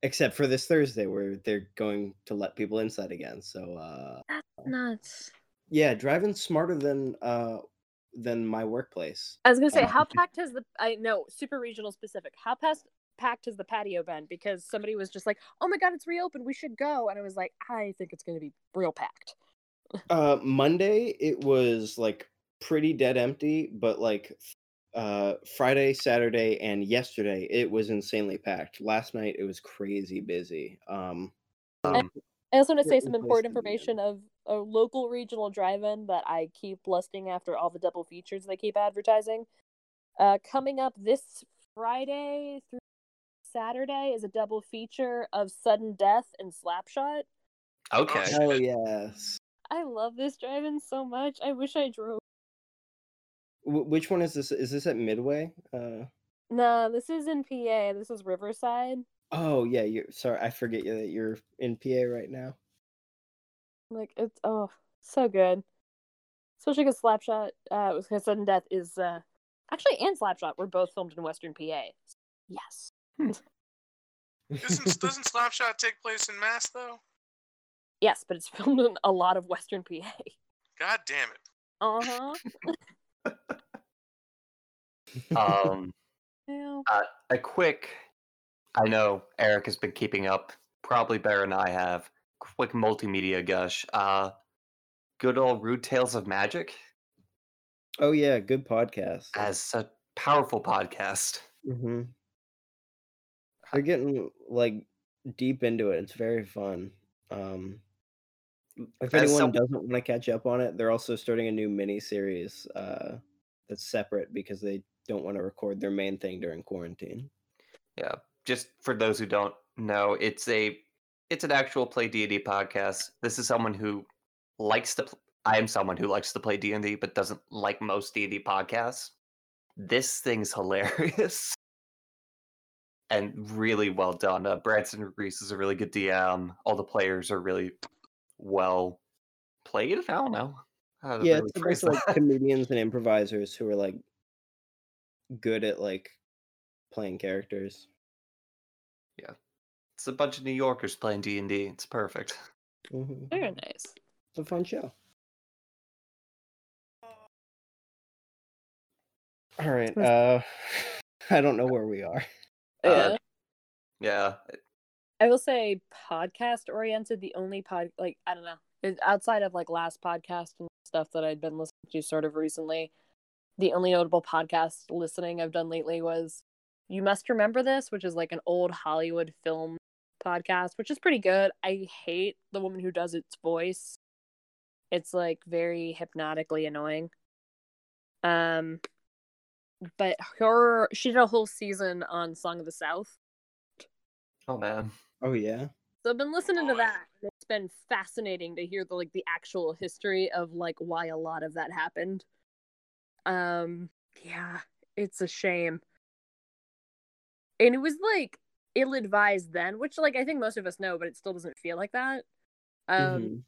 except for this Thursday where they're going to let people inside again. So uh That's Nuts. yeah, driving smarter than uh than my workplace. I was gonna say, Uh, how packed has the I know super regional specific? How past packed has the patio been? Because somebody was just like, "Oh my god, it's reopened. We should go," and I was like, "I think it's gonna be real packed." Uh Monday it was like pretty dead empty, but like uh Friday, Saturday and yesterday it was insanely packed. Last night it was crazy busy. Um Um, I also want to say some important to information of a local regional drive-in that I keep lusting after all the double features they keep advertising. Uh, coming up this Friday through Saturday is a double feature of Sudden Death and Slapshot. Okay. Oh yes. I love this drive-in so much. I wish I drove. Wh- which one is this? Is this at Midway? Uh. No, this is in PA. This is Riverside. Oh yeah. You're sorry. I forget you that you're in PA right now. Like it's oh so good. Especially because Slapshot, uh, was because Sudden Death is uh actually and Slapshot were both filmed in Western PA. Yes. Isn't, doesn't Slapshot take place in Mass though? Yes, but it's filmed in a lot of Western PA. God damn it! Uh huh. Um, yeah. a quick. I know Eric has been keeping up, probably better than I have. Quick multimedia gush. Uh, good old Rude Tales of Magic Oh yeah. Good podcast. as a powerful podcast. Mm-hmm. They're getting like deep into it. It's very fun. Um, if anyone some- doesn't want to catch up on it, they're also starting a new mini series uh, that's separate because they don't want to record their main thing during quarantine. Yeah, just for those who don't know, it's a it's an actual play D and D podcast. This is someone who likes to. Pl- I am someone who likes to play D and D, but doesn't like most D and D podcasts. This thing's hilarious and really well done. Uh, Branson Reese is a really good DM. All the players are really well played. I don't know. how to yeah, really it's a bunch of like comedians and improvisers who are like good at like playing characters. Yeah, it's a bunch of New Yorkers playing D and D. It's perfect. hmm Very nice. It's a fun show. All right. Uh, I don't know where we are. Uh, yeah. Yeah, I will say podcast oriented. The only pod like I don't know outside of like last podcast and stuff that I'd been listening to sort of recently. The only notable podcast listening I've done lately was "You Must Remember This," which is like an old Hollywood film podcast, which is pretty good. I hate the woman who does its voice. It's like very hypnotically annoying. Um, but her she did a whole season on Song of the South. Oh man. Oh yeah. So I've been listening to that. It's been fascinating to hear the like the actual history of like why a lot of that happened. Um yeah, it's a shame. And it was like ill advised then, which like I think most of us know, but it still doesn't feel like that. Um Mhm.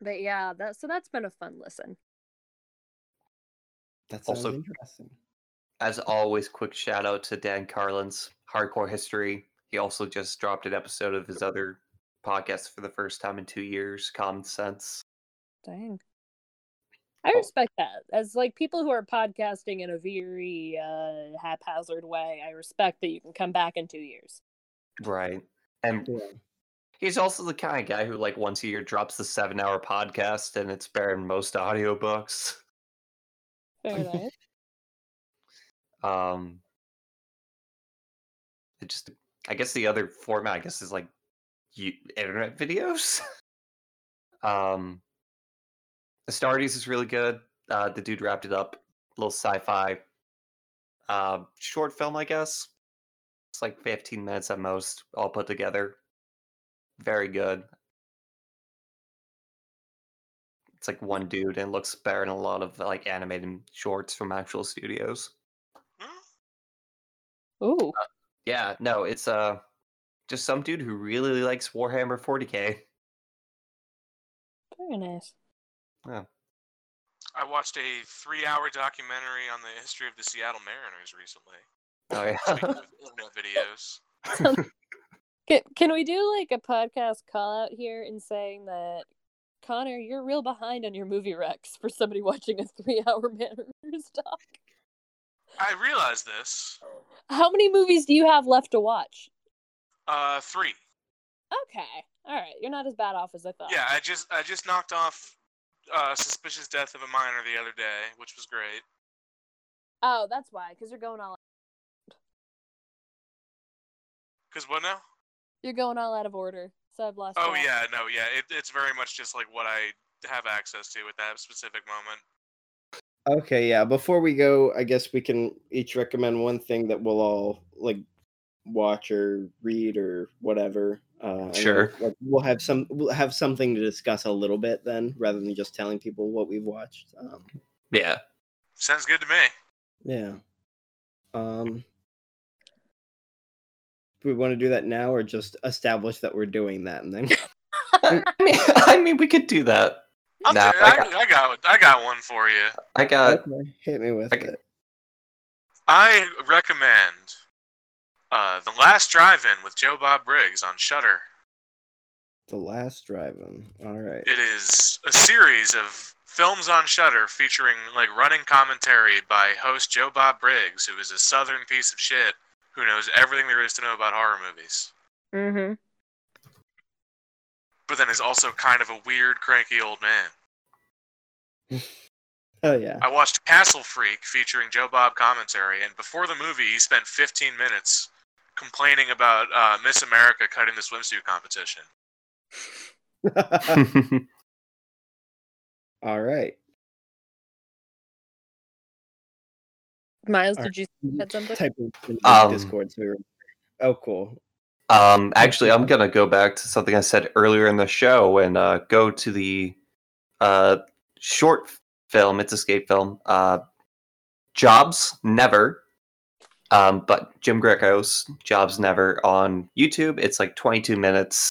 but yeah, that so that's been a fun listen. That's sounds also- interesting. As always, quick shout out to Dan Carlin's Hardcore History. He also just dropped an episode of his other podcast for the first time in two years, Common Sense. Dang. I Oh. respect that. As like people who are podcasting in a very uh haphazard way, I respect that you can come back in two years. Right. And he's also the kind of guy who, like, once a year drops the seven hour podcast and it's better than most audiobooks. Fair enough. Um, it just, I guess the other format, I guess, is like you, internet videos. um, Astartes is really good. Uh, the dude wrapped it up. A little sci-fi, uh, short film, I guess. It's like 15 minutes at most, all put together. Very good. It's like one dude and looks better than a lot of like animated shorts from actual studios. Ooh. Yeah, no, it's uh just some dude who really likes Warhammer 40k. Very nice. Yeah. I watched a three-hour documentary on the history of the Seattle Mariners recently. Oh yeah. of internet videos. Can, can we do like a podcast call out here and saying that Connor, you're real behind on your movie recs for somebody watching a three hour Mariners doc? I realize this. How many movies do you have left to watch? Uh, three. Okay. All right. You're not as bad off as I thought. Yeah, I just I just knocked off uh, suspicious death of a minor the other day, which was great. Oh, that's why. Because you're going all Cause what now? you're going all out of order. So I've lost. Oh track. yeah, no, yeah. It, it's very much just like what I have access to at that specific moment. Okay, yeah. Before we go, I guess we can each recommend one thing that we'll all like watch or read or whatever. Uh, Sure. like, we'll have some we'll have something to discuss a little bit then, rather than just telling people what we've watched. Um, Yeah. Sounds good to me. yeah. Um. Do we want to do that now, or just establish that we're doing that, and then I mean, I mean, we could do that. I'll Nah, t- I I, got- I got I got one for you. I got. okay, hit me with okay. it. I recommend uh, The Last Drive-In with Joe Bob Briggs on Shudder. The last drive-in. All right. It is a series of films on Shudder featuring like running commentary by host Joe Bob Briggs, who is a southern piece of shit who knows everything there is to know about horror movies, Mm-hmm. But then is also kind of a weird, cranky old man. Oh yeah. I watched Castle Freak featuring Joe Bob commentary, and before the movie, he spent 15 minutes complaining about uh, Miss America cutting the swimsuit competition. All right. Miles, All did you said something? Type in in Um, Discord. So we were... Oh, cool. Um, actually, I'm gonna go back to something I said earlier in the show and uh, go to the uh, short film. It's escape film. Uh, Jobs Never. Um, but Jim Greco's Jobs Never on YouTube. It's like 22 minutes.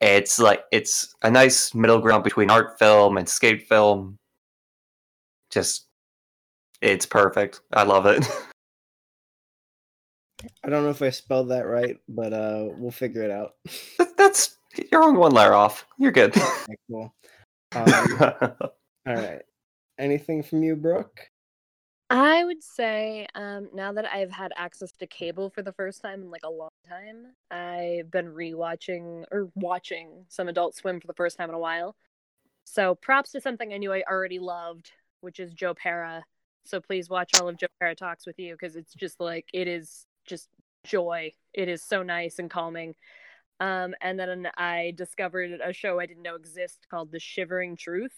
It's like it's a nice middle ground between art film and escape film. Just, it's perfect. I love it. I don't know if I spelled that right, but uh, we'll figure it out. That's you're on one layer off. You're good. Okay, cool. Um, all right. Anything from you, Brooke? I would say um, now that I've had access to cable for the first time in like a long time, I've been rewatching or watching some Adult Swim for the first time in a while. So props to something I knew I already loved, which is Joe Pera. So please watch all of Joe Pera talks with you because it's just like it is just joy. It is so nice and calming. Um, and then I discovered a show I didn't know exist called The Shivering Truth.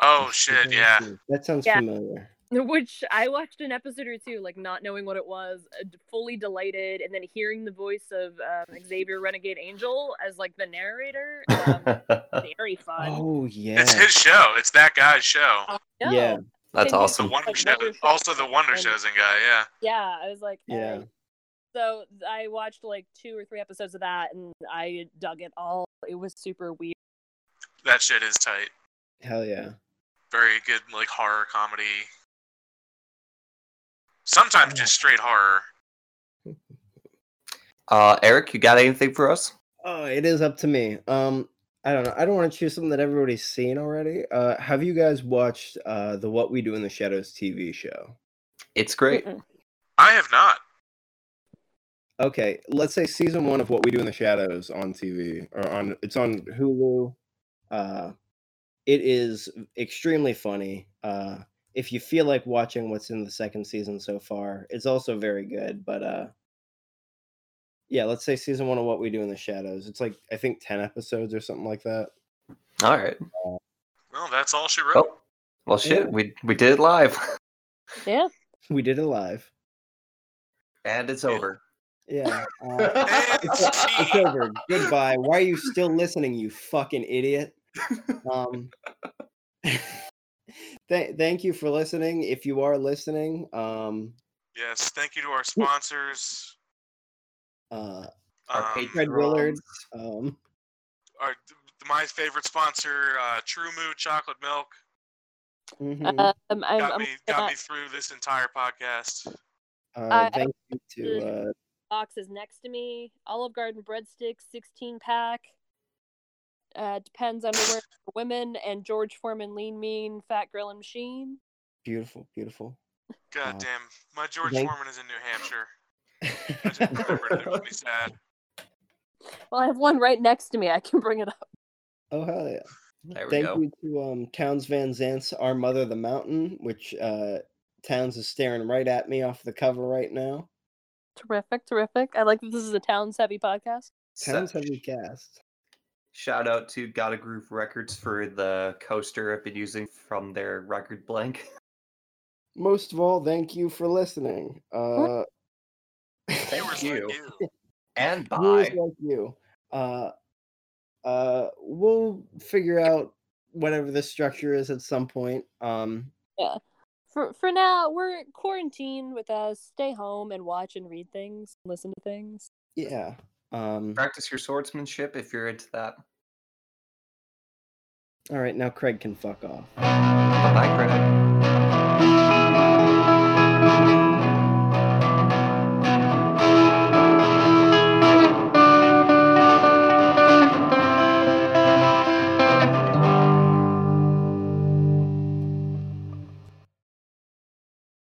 Oh shit, yeah. That sounds Yeah. familiar. which I watched an episode or two, like not knowing what it was, uh, fully delighted, and then hearing the voice of um, Xavier Renegade Angel as like the narrator. Um, very fun. Oh yeah. It's his show. It's that guy's show. Yeah. That's Same The awesome. Wonder Like Show. Also the Wonder And- Chosen guy. Yeah. yeah, I was like, Yeah. eh. So I watched like two or three episodes of that, and I dug it all. It was super weird. That shit is tight. Hell yeah. Very good, like horror comedy. Sometimes just straight horror. Uh, Eric, you got anything for us? Oh, it is up to me. Um, I don't know. I don't want to choose something that everybody's seen already. Uh, have you guys watched uh the What We Do in the Shadows TV show? It's great. Mm-mm. I have not. Okay, let's say season one of What We Do in the Shadows on TV or on it's on Hulu. Uh, it is extremely funny. Uh, if you feel like watching what's in the second season so far, it's also very good. But uh, yeah, let's say season one of What We Do in the Shadows. It's like I think ten episodes or something like that. All right. Well, that's all she wrote. Oh, well, shit. Yeah. We we did it live, Yeah. We did it live. and it's over. Yeah. Uh, it's, it's over. Goodbye. Why are you still listening, you fucking idiot? Um, th- thank you for listening. If you are listening, um, Yes, thank you to our sponsors. uh, Our Um, patrons. Fred Willard, um, our, my favorite sponsor, uh, TruMoo Chocolate Milk, mhm, Um, I'm, got I'm me got me through this entire podcast. uh, I- thank you to uh, box is next to me. Olive Garden breadsticks, 16 pack. Uh, depends underwear for women and George Foreman lean mean fat grilling machine. beautiful, beautiful. God Uh, damn, my George thank- Foreman is in New Hampshire. I just remembered it. It sad. Well, I have one right next to me. I can bring it up. oh hell yeah! There we Thank go. you to um, Townes Van Zandt's "Our Mother the Mountain," which uh, Townes is staring right at me off the cover right now. Terrific, terrific. I like that this is a Townes heavy podcast. Townes So- heavy cast. Shout out to Gotta Groove Records for the coaster I've been using from their record blank. Most of all, thank you for listening. Uh, Thank Viewers you. like you. And bye. like you. uh, uh, we'll figure out whatever the structure is at some point. Um, For for now, we're quarantined with us. Stay home and watch and read things, listen to things. yeah. Um, Practice your swordsmanship if you're into that. all right, now Craig can fuck off. Bye, Craig.